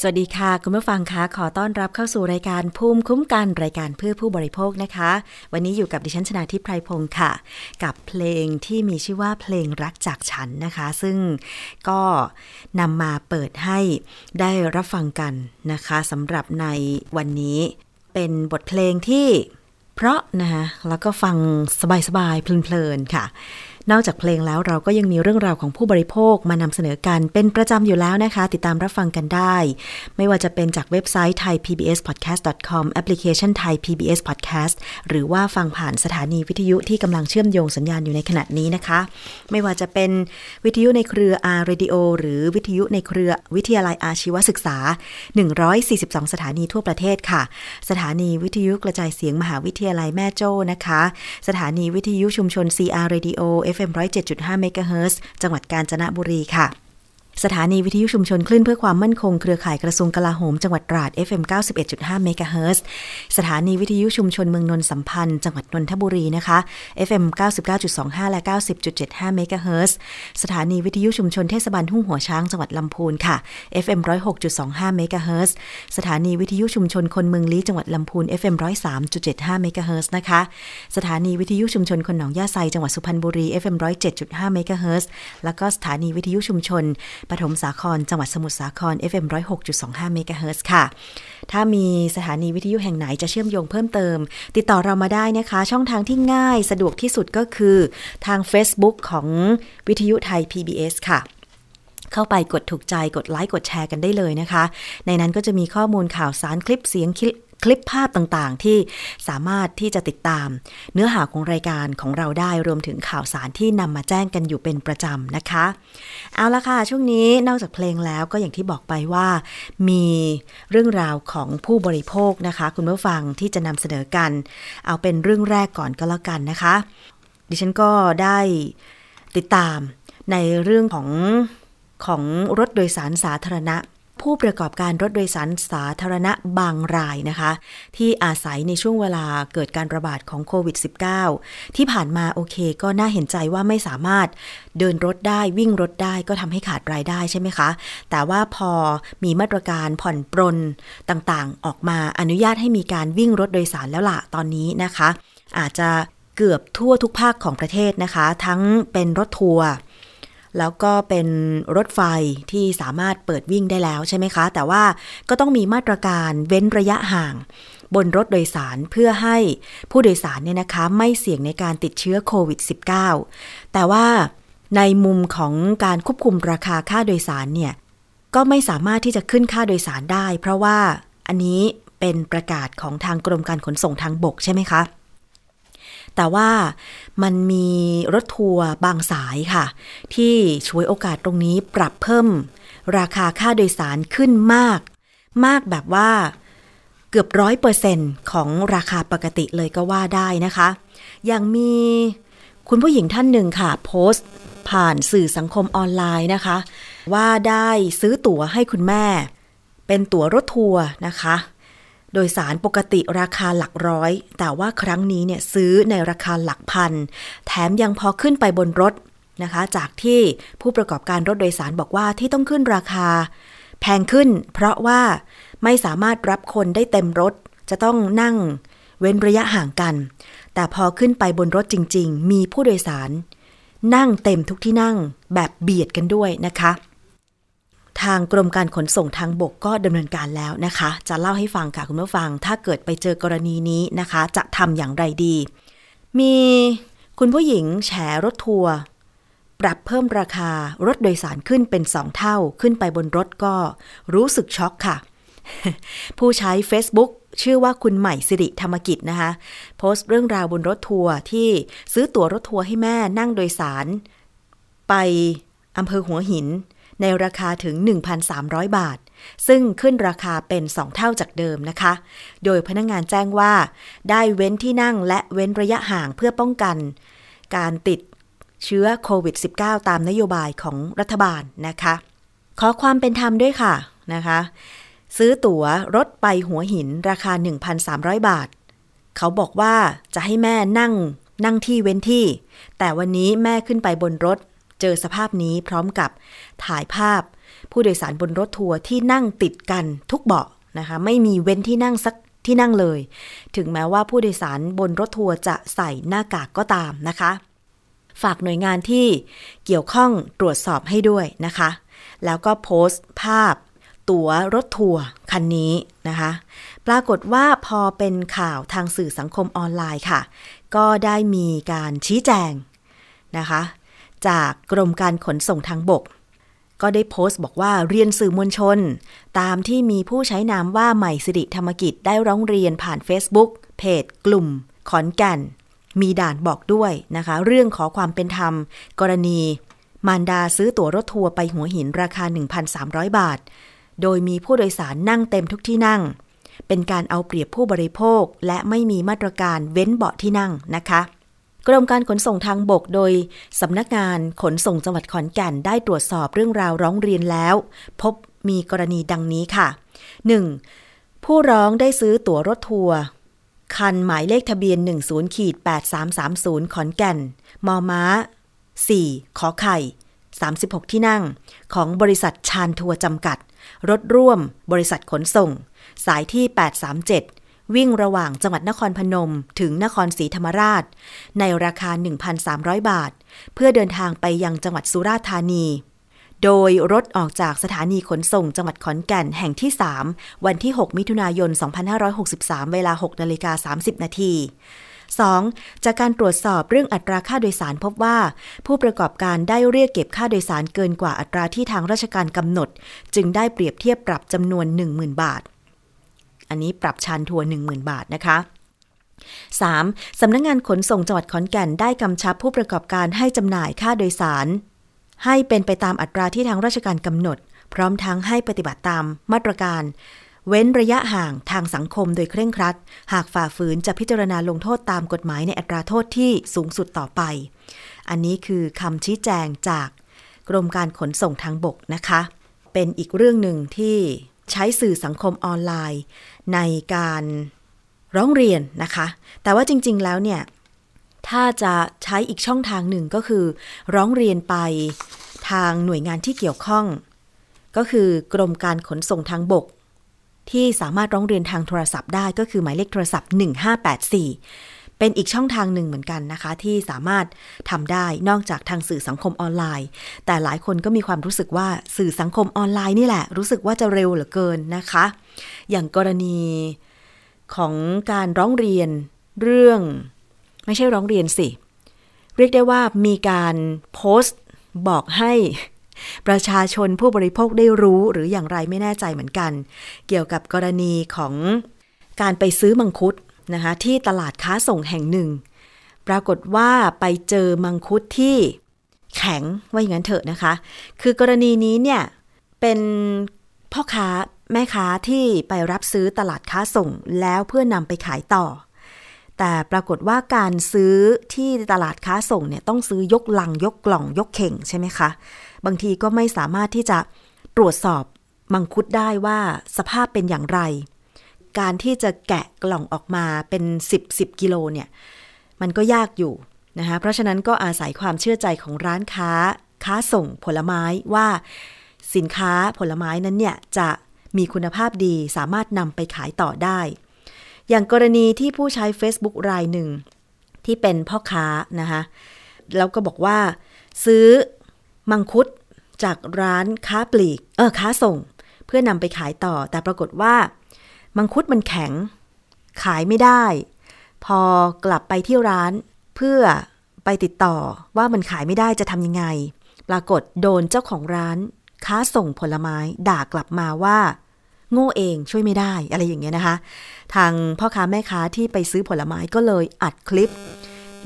สวัสดีค่ะ คุณผู้ฟังคะขอต้อนรับเข้าสู่รายการภูมิคุ้มกันรายการเพื่อผู้บริโภคนะคะ วันนี้อยู่กับดิฉันชนาทิพไพรพงศ์ค่ะ กับเพลงที่มีชื่อว่าเพลงรักจากฉันนะคะ ซึ่งก็นำมาเปิดให้ได้รับฟังกันนะคะสำหรับในวันนี้เป็นบทเพลงที่เพราะนะคะแล้วก็ฟังสบายๆเพลินๆค่ะ นอกจากเพลงแล้วเราก็ยังมีเรื่องราวของผู้บริโภคมานำเสนอกันเป็นประจำอยู่แล้วนะคะ ติดตามรับฟังกันได้ ไม่ว่าจะเป็นจากเว็บไซต์ thaipbspodcast.com แอปพลิเคชัน Thai PBS Podcast หรือว่าฟังผ่านสถานีวิทยุที่กำลังเชื่อมโยงสัญญาณอยู่ในขณะนี้นะคะ ไม่ว่าจะเป็นวิทยุในเครือ R Radio หรือวิทยุในเครือวิทยาลัยอาชีวศึกษา 142 สถานีทั่วประเทศค่ะ สถานีวิทยุกระจายเสียงมหาวิทยาลัยแม่โจ้นะคะ สถานีวิทยุชุมชน CR Radio FM 107.5 MHz จังหวัดกาญจนบุรีค่ะ สถานีวิทยุชุมชนคลื่นเพื่อความมั่นคงเครือข่ายกระทรวงกลาโหมจังหวัดตราด FM 91.5เมกะเฮิรตซ์สถานีวิทยุชุมชนเมืองนนสัมพันธ์ จังหวัดนนทบุรีนะคะ FM 99.25 และ 90.75เมกะเฮิรตซ์สถานีวิทยุชุมชนเทศบาลทุ่งหัวช้างจังหวัดลำพูนค่ะ FM 106.25เมกะเฮิรตซ์สถานีวิทยุชุมชนคนเมืองลี้จังหวัดลำพูน FM 103.75เมกะเฮิรตซ์นะคะ สถานีวิทยุชุมชนคนหนองยาไซจังหวัดสุพรรณบุรี FM 107.5เมกะเฮิรตซ์แล้วก็สถานีวิทยุชุมชนปฐมสาคร จังหวัดสมุทรสาคร FM 106.25เมกะเฮิรตซ์ค่ะ ถ้ามีสถานีวิทยุแห่งไหนจะเชื่อมโยงเพิ่มเติม ติดต่อเรามาได้นะคะ ช่องทางที่ง่ายสะดวกที่สุดก็คือ ทาง Facebook ของวิทยุไทย PBS ค่ะเข้าไปกดถูกใจกดไลค์กดแชร์กันได้เลยนะคะ ในนั้นก็จะมีข้อมูลข่าวสารคลิปเสียง คลิปภาพต่างๆ ที่สามารถที่จะติดตาม เนื้อหาของรายการของเราได้รวมถึงข่าวสารที่นำมาแจ้งกันอยู่เป็นประจำนะคะ เอาละค่ะ ช่วงนี้นอกจากเพลงแล้วก็อย่างที่บอกไปว่า มีเรื่องราวของผู้บริโภคนะคะ คุณผู้ฟังที่จะนำเสนอกัน เอาเป็นเรื่องแรกก่อนก็แล้วกันนะคะ ดิฉันก็ได้ติดตามในเรื่องของของรถโดยสารสาธารณะ ผู้ประกอบการรถโดยสารสาธารณะบางรายนะคะ ที่อาศัยในช่วงเวลาเกิดการระบาดของโควิด -19 ที่ผ่านมาโอเคก็น่าเห็นใจว่าไม่สามารถเดินรถได้วิ่งรถได้ก็ทำให้ขาดรายได้ใช่ไหมคะ แต่ว่าพอมีมาตรการผ่อนปรนต่างๆ ออกมาอนุญาตให้มีการวิ่งรถโดยสารแล้วละตอนนี้นะคะ อาจจะเกือบทั่วทุกภาคของประเทศนะคะ ทั้งเป็นรถทัวร์ แล้วก็เป็นรถไฟที่สามารถเปิดวิ่งได้แล้วใช่ไหมคะ แต่ว่าก็ต้องมีมาตรการเว้นระยะห่าง บนรถโดยสารเพื่อให้ผู้โดยสารเนี่ยนะคะ ไม่เสี่ยงในการติดเชื้อโควิด -19 แต่ว่าในมุมของการควบคุมราคาค่าโดยสารเนี่ย ก็ไม่สามารถที่จะขึ้นค่าโดยสารได้ เพราะว่าอันนี้เป็นประกาศของทางกรมการขนส่งทางบกใช่ไหมคะ แต่ว่ามันมีรถทัวร์บางสายค่ะ ที่ช่วยโอกาสตรงนี้ปรับเพิ่ม ราคาค่าโดยสารขึ้นมาก มากแบบว่าเกือบร้อยเปอร์เซ็นของราคาปกติเลยก็ว่าได้นะคะ อย่างมีคุณผู้หญิงท่านหนึ่งค่ะ โพสต์ผ่านสื่อสังคมออนไลน์นะคะ ว่าได้ซื้อตั๋วให้คุณแม่ เป็นตั๋วรถทัวร์นะคะ โดยสารปกติราคาหลักร้อย แต่ว่าครั้งนี้เนี่ยซื้อในราคาหลักพัน แถมยังพอขึ้นไปบนรถนะคะ จากที่ผู้ประกอบการรถโดยสารบอกว่าที่ต้องขึ้นราคา แพงขึ้น เพราะว่าไม่สามารถรับคนได้เต็มรถ จะต้องนั่งเว้นระยะห่างกัน แต่พอขึ้นไปบนรถจริง ๆ มีผู้โดยสาร นั่งเต็มทุกที่นั่งแบบเบียดกันด้วยนะคะ ทางกรมการขนส่งทางบกก็ดำเนินการแล้วนะคะ จะเล่าให้ฟังค่ะคุณผู้ฟัง ถ้าเกิดไปเจอกรณีนี้นะคะ จะทำอย่างไรดี มีคุณผู้หญิงแฉรถทัวร์ปรับเพิ่มราคารถโดยสารขึ้นเป็นสองเท่าขึ้นไปบนรถก็รู้สึกช็อกค่ะ ผู้ใช้ Facebook ชื่อว่าคุณใหม่สิริธรรมกิจนะคะ โพสต์เรื่องราวบนรถทัวร์ที่ซื้อตั๋วรถทัวร์ให้แม่นั่งโดยสาร ไปอำเภอหัวหิน ในราคาถึง 1,300 บาท ซึ่งขึ้นราคาเป็น 2 เท่าจากเดิมนะคะ โดยพนักงงานแจ้งว่า ได้เว้นที่นั่งและเว้นระยะห่างเพื่อป้องกัน การติดเชื้อโควิด -19 ตามนโยบายของรัฐบาลนะคะ ขอความเป็นธรรมด้วยค่ะนะคะ ซื้อตั๋วรถไปหัวหินราคา 1,300 บาท เขาบอกว่าจะให้แม่นั่งนั่งที่เว้นที่ แต่วันนี้แม่ขึ้นไปบนรถ เจอสภาพนี้พร้อมกับถ่ายภาพ ผู้โดยสารบนรถทัวร์ที่นั่งติดกันทุกเบาะนะคะ ไม่มีเว้นที่นั่งสักที่นั่งเลย ถึงแม้ว่าผู้โดยสารบนรถทัวร์จะใส่หน้ากากก็ตามนะคะ ฝากหน่วยงานที่เกี่ยวข้องตรวจสอบให้ด้วยนะคะ แล้วก็โพสต์ภาพตั๋วรถทัวร์คันนี้นะคะ ปรากฏว่าพอเป็นข่าวทางสื่อสังคมออนไลน์ค่ะ ก็ได้มีการชี้แจงนะคะ จากกรมการขนส่งทางบก ก็ได้โพสต์บอกว่าเรียนสื่อมวลชน ตามที่มีผู้ใช้นามว่าใหม่สิริธรรมกิจได้ร้องเรียนผ่าน Facebook เพจกลุ่ม ขอนแก่น มีด่านบอกด้วยนะคะ เรื่องขอความเป็นธรรม กรณี มารดาซื้อตั๋วรถทัวร์ไปหัวหินราคา 1,300 บาท โดยมีผู้โดยสารนั่งเต็มทุกที่นั่ง เป็นการเอาเปรียบผู้บริโภคและไม่มีมาตรการเว้นเบาะที่นั่งนะคะ กรมการขนส่งทางบกโดยสำนักงานขนส่งจังหวัดขอนแก่นได้ตรวจสอบเรื่องราวร้องเรียนแล้ว พบมีกรณีดังนี้ค่ะ 1. ผู้ร้องได้ซื้อตั๋วรถทัวร์คันหมายเลขทะเบียน 10ขีด8330 ขอนแก่น มอม้า 4 ขอไข่ 36 ที่นั่ง ของบริษัทชานทัวร์จำกัด รถร่วม บริษัทขนส่ง สายที่ 837 วิ่งระหว่างจังหวัดนครพนม ถึงนครศรีธรรมราช ในราคา 1,300 บาท เพื่อเดินทางไปยังจังหวัดสุราษฎร์ธานี โดยรถออกจากสถานีขนส่งจังหวัดขอนแก่นแห่งที่ 3 วันที่ 6 มิถุนายน 2563 เวลา6นาฬิกา30 นาที 2. จากการตรวจสอบเรื่องอัตราค่าโดยสารพบว่า ผู้ประกอบการได้เรียกเก็บค่าโดยสารเกินกว่าอัตราที่ทางราชการกำหนด จึงได้เปรียบเทียบปรับจำนวน 10,000 บาท อันนี้ปรับชันทัวร์10,000 บาทนะคะ 3. สำนักงงานขนส่งจังหวัดขอนแก่นได้กำชับผู้ประกอบการให้จำหน่ายค่าโดยสาร ให้เป็นไปตามอัตราที่ทางราชการกำหนด พร้อมทั้งให้ปฏิบัติตามมาตรการ เว้นระยะห่างทางสังคมโดยเคร่งครัด หากฝ่าฝืนจะพิจารณาลงโทษตามกฎหมายในอัตราโทษที่สูงสุดต่อไป อันนี้คือคำชี้แจงจากกรมการขนส่งทางบกนะคะ เป็นอีกเรื่องหนึ่งที่ ใช้สื่อสังคมออนไลน์ ในการร้องเรียนนะคะ แต่ว่าจริง ๆ แล้วเนี่ย ถ้าจะใช้อีกช่องทางหนึ่งก็คือ ร้องเรียนไปทางหน่วยงานที่เกี่ยวข้อง ก็คือกรมการขนส่งทางบก ที่สามารถร้องเรียนทางโทรศัพท์ได้ก็คือหมายเลขโทรศัพท์ 1584 เป็นอีกช่องทางหนึ่งเหมือนกันนะคะ ที่สามารถทำได้นอกจากทางสื่อสังคมออนไลน์ แต่หลายคนก็มีความรู้สึกว่าสื่อสังคมออนไลน์นี่แหละ รู้สึกว่าจะเร็วเหลือเกินนะคะ อย่างกรณีของการร้องเรียนเรื่อง ไม่ใช่ร้องเรียนสิ เรียกได้ว่ามีการโพสต์บอกให้ประชาชนผู้บริโภคได้รู้หรืออย่างไรไม่แน่ใจเหมือนกัน เกี่ยวกับกรณีของการไปซื้อมังคุด นะคะที่ตลาดค้าส่งแห่งหนึ่ง ปรากฏว่าไปเจอมังคุดที่แข็งว่าอย่างนั้นเถอะนะคะ คือกรณีนี้เนี่ยเป็นพ่อค้าแม่ค้าที่ไปรับซื้อตลาดค้าส่งแล้วเพื่อนำไปขายต่อ แต่ปรากฏว่าการซื้อที่ตลาดค้าส่งเนี่ยต้องซื้อยกลังยกกล่องยกเข่งใช่ไหมคะ บางทีก็ไม่สามารถที่จะตรวจสอบมังคุดได้ว่าสภาพเป็นอย่างไร การที่จะแกะกล่องออกมาเป็น 10 10กิโลเนี่ยมันก็ยากอยู่นะคะเพราะฉะนั้นก็อาศัยความเชื่อใจของร้านค้าค้าส่งผลไม้ว่าสินค้าผลไม้นั้นเนี่ยจะมีคุณภาพดีสามารถนำไปขายต่อได้ อย่างกรณีที่ผู้ใช้ Facebook รายหนึ่ง ที่เป็นพ่อค้านะคะแล้วก็บอกว่า ซื้อมังคุดจากร้านค้าปลีกเออค้าส่ง เพื่อนำไปขายต่อ แต่ปรากฏว่า มังคุดมันแข็ง ขายไม่ได้ พอกลับไปที่ร้านเพื่อไปติดต่อว่ามันขายไม่ได้จะทำยังไง ปรากฏโดนเจ้าของร้าน ค้าส่งผลไม้ด่ากลับมาว่า โง่เองช่วยไม่ได้อะไรอย่างเงี้ยนะคะ ทางพ่อค้าแม่ค้าที่ไปซื้อผลไม้ก็เลยอัดคลิป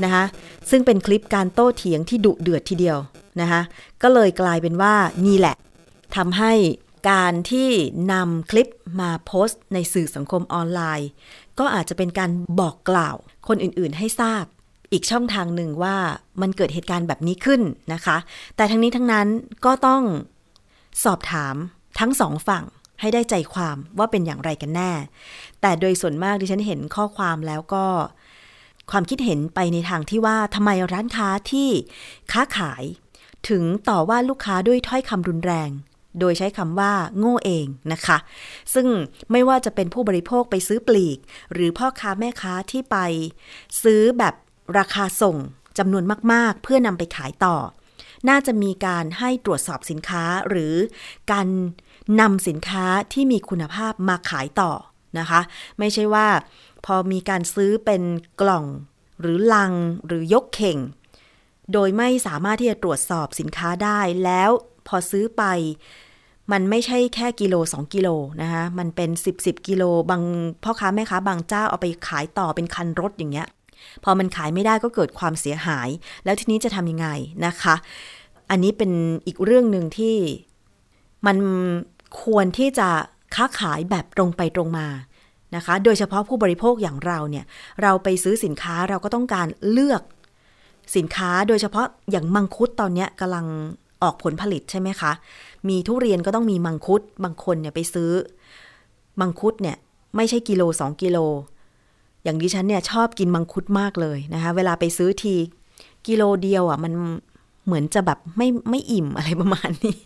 นะคะซึ่งเป็นคลิปการโต้เถียงที่ดุเดือดทีเดียวนะคะก็เลยกลายเป็นว่านี่แหละทำให้ การที่นำคลิปมาโพสต์ในสื่อสังคมออนไลน์ ก็อาจจะเป็นการบอกกล่าว คนอื่นๆให้ทราบ อีกช่องทางหนึ่งว่ามันเกิดเหตุการณ์แบบนี้ขึ้นนะคะ แต่ทั้งนี้ทั้งนั้นก็ต้องสอบถามทั้งสองฝั่งให้ได้ใจความว่าเป็นอย่างไรกันแน่ แต่โดยส่วนมากดิฉันเห็นข้อความแล้วก็ ความคิดเห็นไปในทางที่ว่าทำไมร้านค้าที่ค้าขาย ถึงต่อว่าลูกค้าด้วยถ้อยคำรุนแรง โดยใช้คำว่าโง่เองนะคะ ซึ่งไม่ว่าจะเป็นผู้บริโภคไปซื้อปลีก หรือพ่อค้าแม่ค้าที่ไป ซื้อแบบราคาส่งจำนวนมากๆ เพื่อนำไปขายต่อ น่าจะมีการให้ตรวจสอบสินค้าหรือการนำสินค้าที่มีคุณภาพมาขายต่อนะคะ ไม่ใช่ว่า พอมีการซื้อเป็นกล่อง หรือลังหรือยกเข่ง โดยไม่สามารถที่จะตรวจสอบสินค้าได้แล้วพอซื้อไป มันไม่ใช่แค่กิโล 2 กิโลนะคะมันเป็น 10 10กิโลบางพ่อค้าแม่ค้าบางเจ้าเอาไปขายต่อเป็นคันรถอย่างเงี้ย พอมันขายไม่ได้ก็เกิดความเสียหาย แล้วทีนี้จะทำยังไงนะคะ อันนี้เป็นอีกเรื่องหนึ่งที่มันควรที่จะค้าขายแบบตรงไปตรงมานะคะ โดยเฉพาะผู้บริโภคอย่างเราเนี่ย เราไปซื้อสินค้าเราก็ต้องการเลือกสินค้าโดยเฉพาะอย่างมังคุดตอนนี้กำลัง ออกผลผลิตใช่ไหมคะ มีทุเรียนก็ต้องมีมังคุด บางคนเนี่ยไปซื้อ มังคุดเนี่ยไม่ใช่กิโลสองกิโล อย่างดิฉันเนี่ยชอบกินมังคุดมากเลยนะคะ เวลาไปซื้อทีกิโลเดียวอะมันเหมือนจะแบบไม่ไม่อิ่มอะไรประมาณนี้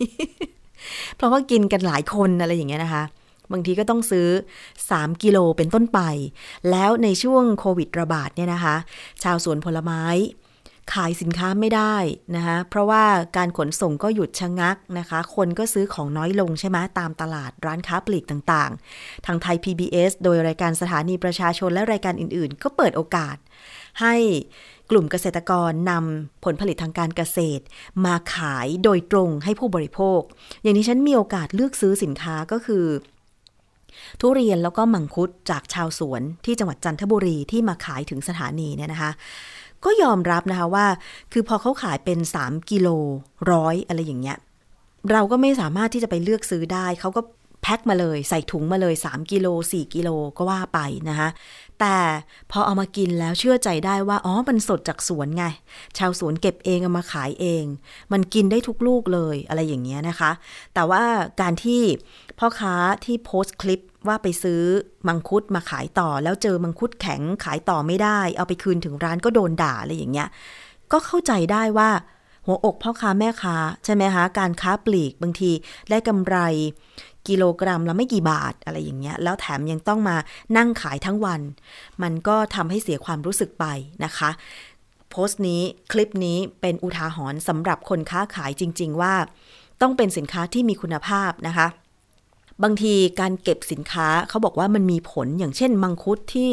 เพราะว่ากินกันหลายคนอะไรอย่างเงี้ยนะคะบางทีก็ต้องซื้อ 3 กิโลเป็นต้นไป แล้วในช่วงโควิดระบาดเนี่ยนะคะ ชาวสวนผลไม้ ขายสินค้าไม่ได้นะคะเพราะว่าการขนส่งก็หยุดชะงักนะคะ คนก็ซื้อของน้อยลงใช่ไหมตามตลาดร้านค้าปลีกต่างๆ ทางไทย PBS โดยรายการสถานีประชาชนและรายการอื่นๆ ก็เปิดโอกาส ให้กลุ่มเกษตรกรนำผลผลิตทางการเกษตร มาขายโดยตรงให้ผู้บริโภค อย่างนี้ฉันมีโอกาสเลือกซื้อสินค้าก็คือทุเรียนแล้วก็มังคุดจากชาวสวนที่จังหวัดจันทบุรีที่มาขายถึงสถานีเนี่ยนะคะ ก็ยอมรับนะคะว่า คือพอเขาขายเป็น 3 กิโลร้อยอะไรอย่างเงี้ย เราก็ไม่สามารถที่จะไปเลือกซื้อได้ เขาก็แพ็คมาเลยใส่ถุงมาเลย 3 กิโล 4 กิโลก็ว่าไปนะคะแต่พอเอามากินแล้วเชื่อใจได้ว่า อ๋อ มันสดจากสวนไง ชาวสวนเก็บเองเอามาขายเอง มันกินได้ทุกลูกเลยอะไรอย่างเงี้ยนะคะ แต่ว่าการที่พ่อค้าที่โพสต์คลิป ว่าไปซื้อมังคุดมาขายต่อ แล้วเจอมังคุดแข็งขายต่อไม่ได้ เอาไปคืนถึงร้านก็โดนด่าอะไรอย่างเงี้ย ก็เข้าใจได้ว่าหัวอกพ่อค้าแม่ค้าใช่ไหมคะการค้าปลีกบางทีได้กำไรกิโลกรัมละไม่กี่บาทอะไรอย่างเงี้ย แล้วแถมยังต้องมานั่งขายทั้งวัน มันก็ทำให้เสียความรู้สึกไปนะคะ โพสต์นี้คลิปนี้เป็นอุทาหรณ์สำหรับคนค้าขายจริง ๆ ว่า ต้องเป็นสินค้าที่มีคุณภาพนะคะ บางทีการเก็บสินค้าเขาบอกว่ามันมีผลอย่างเช่น มังคุดที่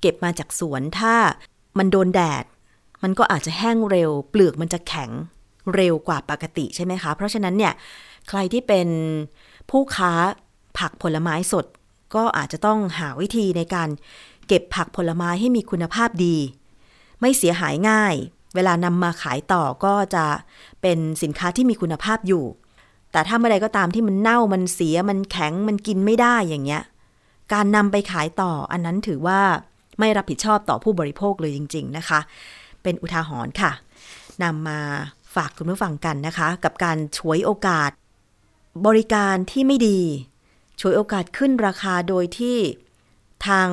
เก็บมาจากสวนถ้ามันโดนแดด มันก็อาจจะแห้งเร็ว เปลือกมันจะแข็งเร็วกว่าปกติใช่ไหมคะ เพราะฉะนั้นเนี่ยใครที่เป็นผู้ค้าผักผลไม้สด ก็อาจจะต้องหาวิธีในการเก็บผักผลไม้ให้มีคุณภาพดี ไม่เสียหายง่าย เวลานำมาขายต่อก็จะเป็นสินค้าที่มีคุณภาพอยู่ แต่ถ้าเมื่อใดก็ตามที่มันเน่ามันเสียมันแข็งมันกินไม่ได้อย่างเงี้ย การนำไปขายต่ออันนั้นถือว่าไม่รับผิดชอบต่อผู้บริโภคเลยจริง ๆนะคะ เป็นอุทาหรณ์ค่ะนำมาฝากคุณผู้ฟังกันนะคะ กับการช่วยโอกาส บริการที่ไม่ดีช่วยโอกาสขึ้นราคาโดยที่ทาง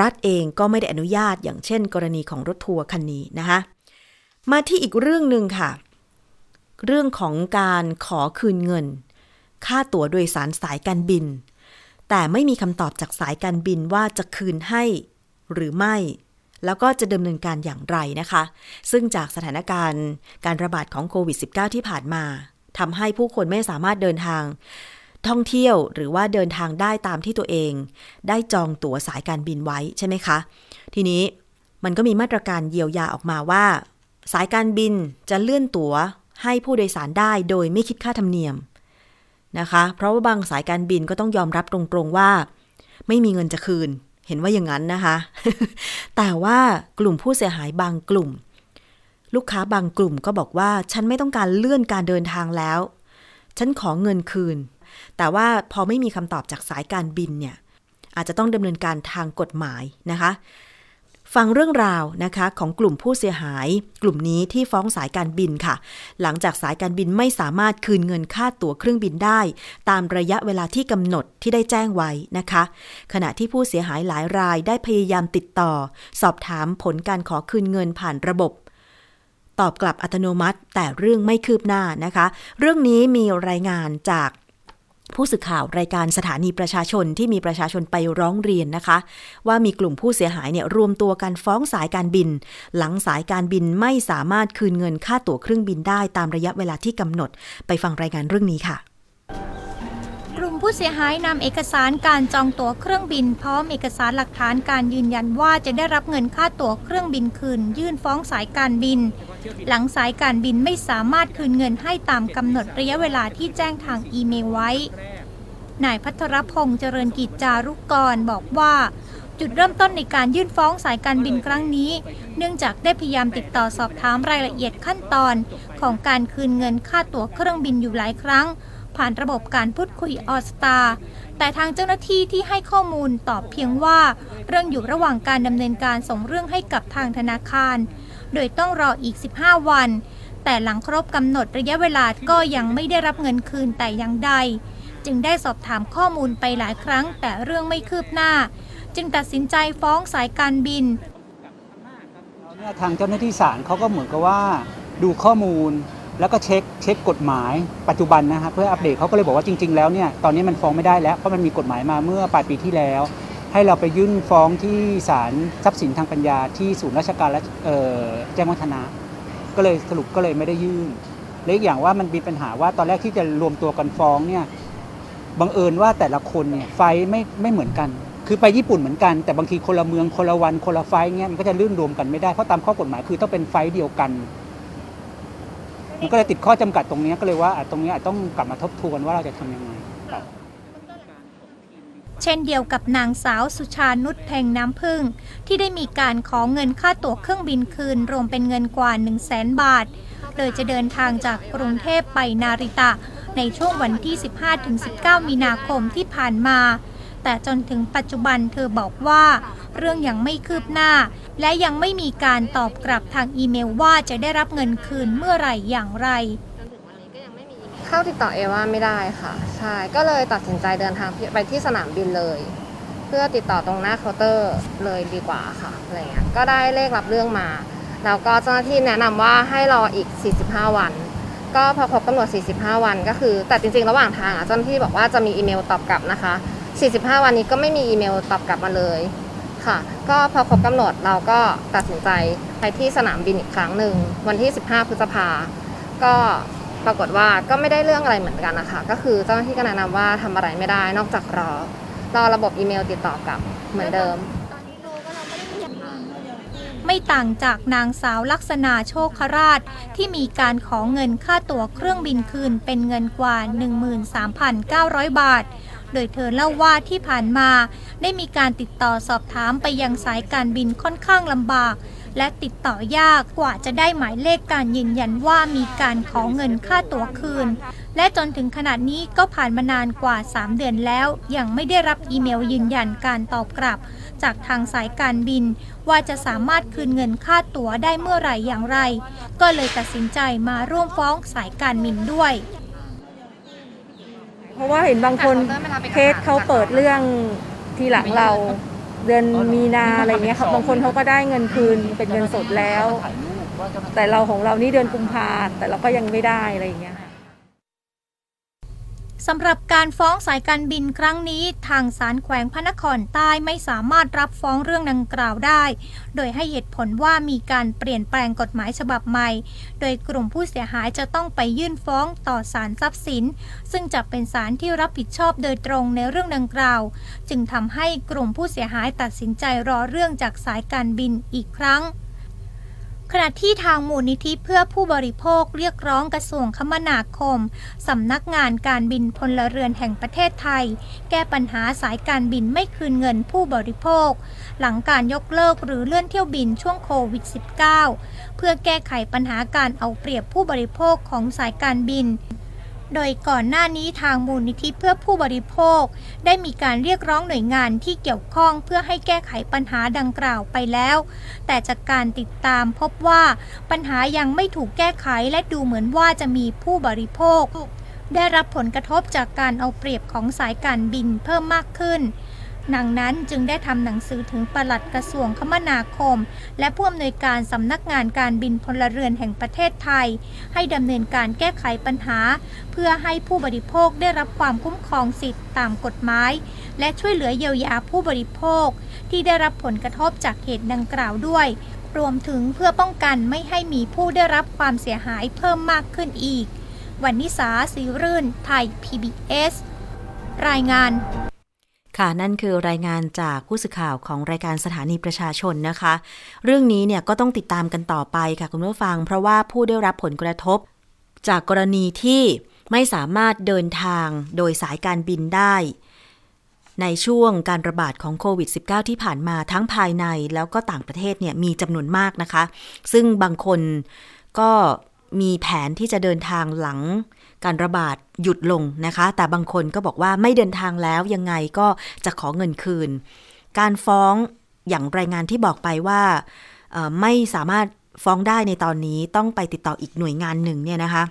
รัฐเองก็ไม่ได้อนุญาตอย่างเช่น กรณีของรถทัวร์คันนี้นะคะ มาที่อีกเรื่องหนึ่งค่ะ เรื่องของการขอคืนเงิน ค่าตั๋วโดยสารสายการบิน แต่ไม่มีคำตอบจากสายการบินว่าจะคืนให้หรือไม่ แล้วก็จะดำเนินการอย่างไรนะคะ ซึ่งจากสถานการณ์การระบาดของโควิด -19 ที่ผ่านมาทำให้ผู้คนไม่สามารถเดินทาง ท่องเที่ยวหรือว่าเดินทางได้ตามที่ตัวเอง ได้จองตั๋วสายการบินไว้ใช่ไหมคะ ทีนี้มันก็มีมาตรการเยียวยาออกมาว่า สายการบินจะเลื่อนตั๋ว ให้ผู้โดยสารได้โดยไม่คิดค่าธรรมเนียมนะคะ เพราะว่าบางสายการบินก็ต้องยอมรับตรงๆว่า ไม่มีเงินจะคืน เห็นว่าอย่างนั้นนะคะ แต่ว่ากลุ่มผู้เสียหายบางกลุ่ม ลูกค้าบางกลุ่มก็บอกว่าฉันไม่ต้องการเลื่อนการเดินทางแล้ว ฉันขอเงินคืน แต่ว่าพอไม่มีคำตอบจากสายการบินเนี่ยอาจจะต้องดำเนินการทางกฎหมายนะคะ ฟังเรื่องราวนะคะของกลุ่มผู้เสียหาย กลุ่มนี้ที่ฟ้องสายการบินค่ะ หลังจากสายการบินไม่สามารถคืนเงินค่าตั๋วเครื่องบินได้ ตามระยะเวลาที่กำหนดที่ได้แจ้งไว้นะคะ ขณะที่ผู้เสียหายหลายรายได้พยายามติดต่อ สอบถามผลการขอคืนเงินผ่านระบบ ตอบกลับอัตโนมัติ แต่เรื่องไม่คืบหน้านะคะ เรื่องนี้มีรายงานจาก ผู้สื่อข่าวรายการสถานีประชาชนที่มีประชาชนไปร้องเรียนนะคะ ว่ามีกลุ่มผู้เสียหายเนี่ยรวมตัวกันฟ้องสายการบิน หลังสายการบินไม่สามารถคืนเงินค่าตั๋วเครื่องบินได้ตามระยะเวลาที่กำหนด ไปฟังรายงานเรื่องนี้ค่ะ ผู้เสียหายนำเอกสารการจองตั๋วเครื่องบิน พร้อมเอกสารหลักฐานการยืนยันว่าจะได้รับเงินค่าตั๋วเครื่องบินคืน ยื่นฟ้องสายการบิน หลังสายการบินไม่สามารถคืนเงินให้ตามกำหนดระยะเวลาที่แจ้งทางอีเมลไว้ นายพัทรพงษ์เจริญกิจจารุกรบอกว่าจุดเริ่มต้นในการยื่นฟ้องสายการบินครั้งนี้ เนื่องจากได้พยายามติดต่อสอบถามรายละเอียดขั้นตอน ของการคืนเงินค่าตั๋วเครื่องบินอยู่หลายครั้ง ผ่านระบบการพูดคุยออสตาแต่ทางเจ้าหน้าที่ที่ให้ข้อมูลตอบเพียงว่า เรื่องอยู่ระหว่างการดำเนินการส่งเรื่องให้กับทางธนาคาร โดยต้องรออีก 15 วัน แต่หลังครบกำหนดระยะเวลาก็ยังไม่ได้รับเงินคืนแต่อย่างใด จึงได้สอบถามข้อมูลไปหลายครั้ง แต่เรื่องไม่คืบหน้า จึงตัดสินใจฟ้องสายการบินทางเจ้าหน้าที่ศาลเขาก็เหมือนกับว่าดูข้อมูล แล้วก็เช็คเช็คกฎหมายปัจจุบันนะครับเพื่ออัปเดตเขาก็เลยบอกว่าจริง ๆ แล้วเนี่ยตอนนี้มันฟ้องไม่ได้แล้วเพราะมันมีกฎหมายมาเมื่อปลายปีที่แล้ว ให้เราไปยื่นฟ้องที่ศาลทรัพย์สินทางปัญญาที่ศูนย์ราชการและแจ้งวัฒนะก็เลยสรุปก็เลยไม่ได้ยื่นและอีกอย่างว่ามันมีปัญหาว่าตอนแรกที่จะรวมตัวกันฟ้องเนี่ยบังเอิญว่าแต่ละคนเนี่ยไฟไม่ไม่เหมือนกัน คือไปญี่ปุ่นเหมือนกันแต่บางทีคนละเมืองคนละวันคนละไฟเงี้ยมันก็จะลื่นรวมกันไม่ได้เพราะตามข้อกฎหมายคือต้องเป็นไฟเดียวกัน มันก็เลยติดข้อจำกัดตรงเนี้ยก็เลยว่าอะตรงเนี้ยอาจต้องกลับมาทบทวนว่าเราจะทำยังไงครับเช่นเดียวกับนางสาวสุชานุชแพงน้ำพึ่ง ที่ได้มีการขอเงินค่าตั๋วเครื่องบินคืน รวมเป็นเงินกว่า 1 0 0 0 0แสนบาท โดยจะเดินทางจากกรุงเทพไปนาริตะ ในช่วงวันที่ 15-19 มีนาคมที่ผ่านมา แต่จนถึงปัจจุบันเธอบอกว่า เรื่องยังไม่คืบหน้า และยังไม่มีการตอบกลับทางอีเมลว่าจะได้รับเงินคืนเมื่อไหร่อย่างไรเข้าติดต่อเอว่าไม่ได้ค่ะใช่ก็เลยตัดสินใจเดินทางไปที่สนามบินเลย เพื่อติดต่อตรงหน้าเคาน์เตอร์เลยดีกว่าค่ะอะไรเงี้ยก็ได้เลขรับเรื่องมาแล้วก็เจ้าหน้าที่แนะนำว่าให้รออีก 45 วัน ก็พอครบกำหนด 45 วันก็คือ แต่จริงๆ ระหว่างทางอะเจ้าหน้าที่บอกว่าจะมีอีเมลตอบกลับนะคะ 45 วันนี้ก็ไม่มีอีเมลตอบกลับมาเลยค่ะ ก็พอครบกำหนดเราก็ตัดสินใจไปที่สนามบินอีกครั้งหนึ่งวันที่ 15 พฤษภา ก็ปรากฏว่าก็ไม่ได้เรื่องอะไรเหมือนกันนะคะ ก็คือเจ้าหน้าที่ก็แนะนำว่าทำอะไรไม่ได้นอกจากรอ รอระบบอีเมลติดต่อกลับเหมือนเดิม ไม่ต่างจากนางสาวลักษณะโชคราช ที่มีการขอเงินค่าตั๋วเครื่องบินคืนเป็นเงินกว่า 13,900 บาท โดยเธอเล่าว่าที่ผ่านมา ได้มีการติดต่อสอบถามไปยังสายการบินค่อนข้างลำบาก และติดต่อยากกว่าจะได้หมายเลขการยืนยันว่ามีการขอเงินค่าตั๋วคืน และจนถึงขนาดนี้ก็ผ่านมานานกว่า 3 เดือนแล้ว ยังไม่ได้รับอีเมลยืนยันการตอบกลับ จากทางสายการบิน ว่าจะสามารถคืนเงินค่าตั๋วได้เมื่อไหร่อย่างไร ก็เลยตัดสินใจมาร่วมฟ้องสายการบินด้วย เพราะว่าเห็นบางคนเคสเขาเปิดเรื่องทีหลังเราเดือนมีนาอะไรเงี้ยครับบางคนเขาก็ได้เงินคืนเป็นเงินสดแล้ว แต่เราของเรานี่เดือนกุมภาแต่เราก็ยังไม่ได้อะไรอย่างเงี้ย สำหรับการฟ้องสายการบินครั้งนี้ ทางศาลแขวงพระนครใต้ไม่สามารถรับฟ้องเรื่องดังกล่าวได้ โดยให้เหตุผลว่ามีการเปลี่ยนแปลงกฎหมายฉบับใหม่ โดยกลุ่มผู้เสียหายจะต้องไปยื่นฟ้องต่อศาลทรัพย์สิน ซึ่งจะเป็นศาลที่รับผิดชอบโดยตรงในเรื่องดังกล่าว จึงทำให้กลุ่มผู้เสียหายตัดสินใจรอเรื่องจากสายการบินอีกครั้ง ขณะที่ทางมูลนิธิเพื่อผู้บริโภคเรียกร้องกระทรวงคมนาคม สำนักงานการบินพลเรือนแห่งประเทศไทย แก้ปัญหาสายการบินไม่คืนเงินผู้บริโภค หลังการยกเลิกหรือเลื่อนเที่ยวบินช่วงโควิด -19 เพื่อแก้ไขปัญหาการเอาเปรียบผู้บริโภคของสายการบิน โดยก่อนหน้านี้ทางมูลนิธิเพื่อผู้บริโภค ได้มีการเรียกร้องหน่วยงานที่เกี่ยวข้องเพื่อให้แก้ไขปัญหาดังกล่าวไปแล้ว แต่จากการติดตามพบว่าปัญหายังไม่ถูกแก้ไขและดูเหมือนว่าจะมีผู้บริโภค ได้รับผลกระทบจากการเอาเปรียบของสายการบินเพิ่มมากขึ้น ดังนั้นจึงได้ทำหนังสือถึงปลัดกระทรวงคมนาคม และผู้อำนวยการสำนักงานการบินพลเรือนแห่งประเทศไทย ให้ดำเนินการแก้ไขปัญหา เพื่อให้ผู้บริโภคได้รับความคุ้มครองสิทธิ์ตามกฎหมาย และช่วยเหลือเยียวยาผู้บริโภค ที่ได้รับผลกระทบจากเหตุดังกล่าวด้วย รวมถึงเพื่อป้องกันไม่ให้มีผู้ได้รับความเสียหายเพิ่มมากขึ้นอีก วันนิสาสีรื่น ไทย PBS รายงาน ค่ะนั่นคือรายงานจากผู้สื่อข่าวของรายการสถานีประชาชนนะคะ เรื่องนี้เนี่ยก็ต้องติดตามกันต่อไปค่ะคุณผู้ฟัง เพราะว่าผู้ได้รับผลกระทบ จากกรณีที่ไม่สามารถเดินทางโดยสายการบินได้ ในช่วงการระบาดของโควิด -19 ที่ผ่านมาทั้งภายในแล้วก็ต่างประเทศเนี่ยมีจำนวนมากนะคะ ซึ่งบางคนก็มีแผนที่จะเดินทางหลัง การระบาดหยุดลงนะคะ แต่บางคนก็บอกว่าไม่เดินทางแล้วยังไงก็จะขอเงินคืน การฟ้องอย่างรายงานที่บอกไปว่าไม่สามารถฟ้องได้ในตอนนี้ต้องไปติดต่ออีกหน่วยงานหนึ่งเนี่ยนะคะ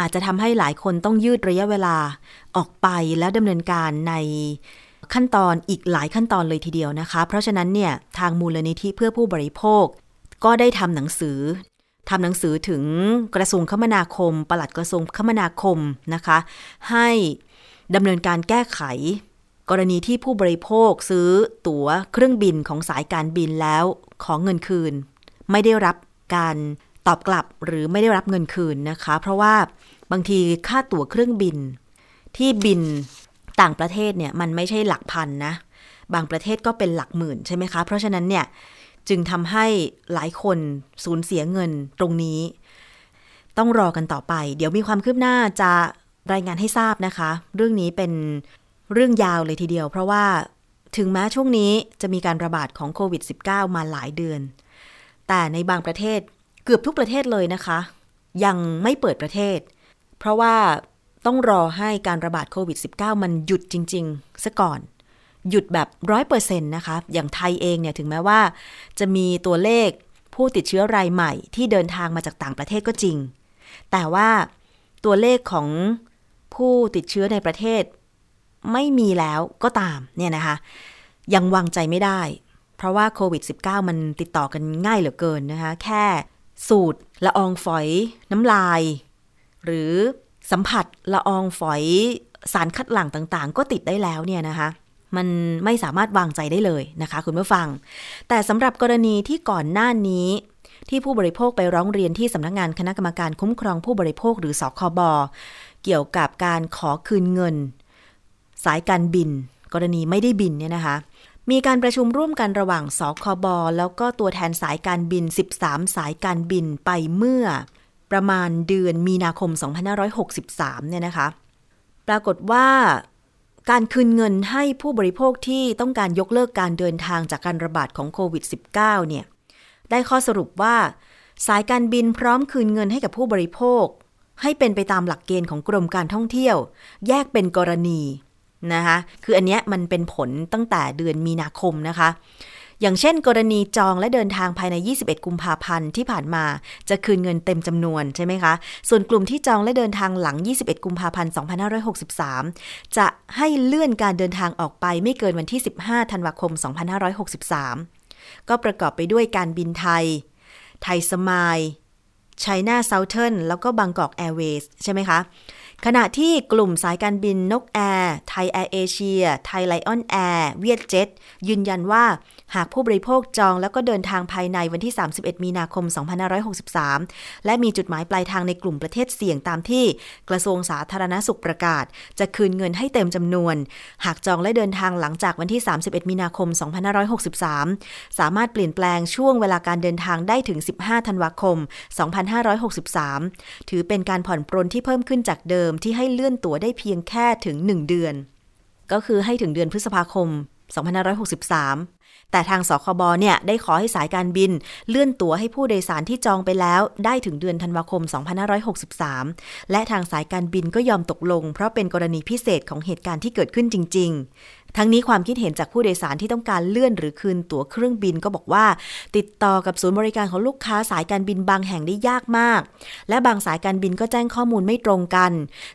อาจจะทำให้หลายคนต้องยืดระยะเวลาออกไปแล้วดำเนินการในขั้นตอนอีกหลายขั้นตอนเลยทีเดียวนะคะ เพราะฉะนั้นเนี่ยทางมูลนิธิเพื่อผู้บริโภค ก็ได้ทำหนังสือ ทำหนังสือถึงกระทรวงคมนาคม ปลัดกระทรวงคมนาคมนะคะ ให้ดำเนินการแก้ไข กรณีที่ผู้บริโภคซื้อตั๋วเครื่องบินของสายการบินแล้วขอเงินคืน ไม่ได้รับการตอบกลับหรือไม่ได้รับเงินคืนนะคะ เพราะว่าบางทีค่าตั๋วเครื่องบิน ที่บินต่างประเทศเนี่ยมันไม่ใช่หลักพันนะบางประเทศก็เป็นหลักหมื่นใช่ไหมคะ เพราะฉะนั้นเนี่ย จึงทำให้หลายคนสูญเสียเงินตรงนี้ ต้องรอกันต่อไป เดี๋ยวมีความคืบหน้าจะรายงานให้ทราบนะคะ เรื่องนี้เป็นเรื่องยาวเลยทีเดียว เพราะว่าถึงแม้ช่วงนี้จะมีการระบาดของโควิด -19 มาหลายเดือน แต่ในบางประเทศเกือบทุกประเทศเลยนะคะ ยังไม่เปิดประเทศ เพราะว่าต้องรอให้การระบาดโควิด -19 มันหยุดจริง ๆ ซะก่อน หยุดแบบร้อยเปอร์เซ็นต์นะคะ อย่างไทยเองเนี่ยถึงแม้ว่า จะมีตัวเลขผู้ติดเชื้อรายใหม่ที่เดินทางมาจากต่างประเทศก็จริง แต่ว่าตัวเลขของผู้ติดเชื้อในประเทศ ไม่มีแล้วก็ตามเนี่ยนะคะ ยังวางใจไม่ได้ เพราะว่าโควิด -19 มันติดต่อกันง่ายเหลือเกินนะคะ แค่สูตรละอองฝอยน้ำลาย หรือสัมผัสละอองฝอยสารคัดหลั่งต่างๆ ก็ติดได้แล้วเนี่ยนะคะ มันไม่สามารถวางใจได้เลยนะคะ คุณผู้ฟัง แต่สำหรับกรณีที่ก่อนหน้านี้ ที่ผู้บริโภคไปร้องเรียนที่สำนักงงานคณะกรรมการคุ้มครองผู้บริโภคหรือสคบเกี่ยวกับการขอคืนเงิน สายการบิน กรณีไม่ได้บินเนี่ยนะคะ มีการประชุมร่วมกันระหว่างสคบแล้วก็ตัวแทนสายการบิน 13 สายการบินไปเมื่อประมาณเดือนมีนาคม 2563 เนี่ยนะคะ ปรากฏว่า การคืนเงินให้ผู้บริโภคที่ต้องการยกเลิกการเดินทางจากการระบาดของโควิด -19 เนี่ย ได้ข้อสรุปว่า สายการบินพร้อมคืนเงินให้กับผู้บริโภค ให้เป็นไปตามหลักเกณฑ์ของกรมการท่องเที่ยว แยกเป็นกรณีนะคะ คืออันเนี้ยมันเป็นผลตั้งแต่เดือนมีนาคมนะคะ อย่างเช่น กรณีจองและเดินทางภายใน 21 กุมภาพันธ์ที่ผ่านมา จะคืนเงินเต็มจำนวนใช่ไหมคะ ส่วนกลุ่มที่จองและเดินทางหลัง 21 กุมภาพันธ์ 2563 จะให้เลื่อนการเดินทางออกไปไม่เกินวันที่ 15 ธันวาคม 2563 ก็ประกอบไปด้วยการบินไทย ไทยสมายไชน่าเซาเทิร์นแล้วก็บางกอกแอร์เวย์ใช่ไหมคะขณะที่กลุ่มสายการบินนกแอร์ ไทยแอร์เอเชีย ไทยไลออนแอร์ เวียดเจ็ตยืนยันว่า หากผู้บริโภคจองแล้วก็เดินทางภายในวันที่ 31 มีนาคม 2563 และมีจุดหมายปลายทางในกลุ่มประเทศเสี่ยงตามที่กระทรวงสาธารณสุขประกาศ จะคืนเงินให้เต็มจำนวน หากจองและเดินทางหลังจากวันที่ 31 มีนาคม 2563 สามารถเปลี่ยนแปลงช่วงเวลาการเดินทางได้ถึง 15 ธันวาคม 2563 ถือเป็นการผ่อนปรนที่เพิ่มขึ้นจากเดิมมที่ให้เลื่อนตั๋วได้เพียงแค่ถึง 1 เดือน ก็คือให้ถึงเดือนพฤษภาคม 2563 แต่ทางสคบเนี่ยได้ขอให้สายการบิน เลื่อนตั๋วให้ผู้โดยสารที่จองไปแล้ว ได้ถึงเดือนธันวาคม 2563 และทางสายการบินก็ยอมตกลง เพราะเป็นกรณีพิเศษของเหตุการณ์ที่เกิดขึ้นจริง ๆ ทั้งนี้ความคิดเห็นจากผู้โดยสารที่ต้องการเลื่อนหรือคืนตั๋วเครื่องบินก็บอกว่า ติดต่อกับศูนย์บริการของลูกค้าสายการบินบางแห่งได้ยากมาก และบางสายการบินก็แจ้งข้อมูลไม่ตรงกัน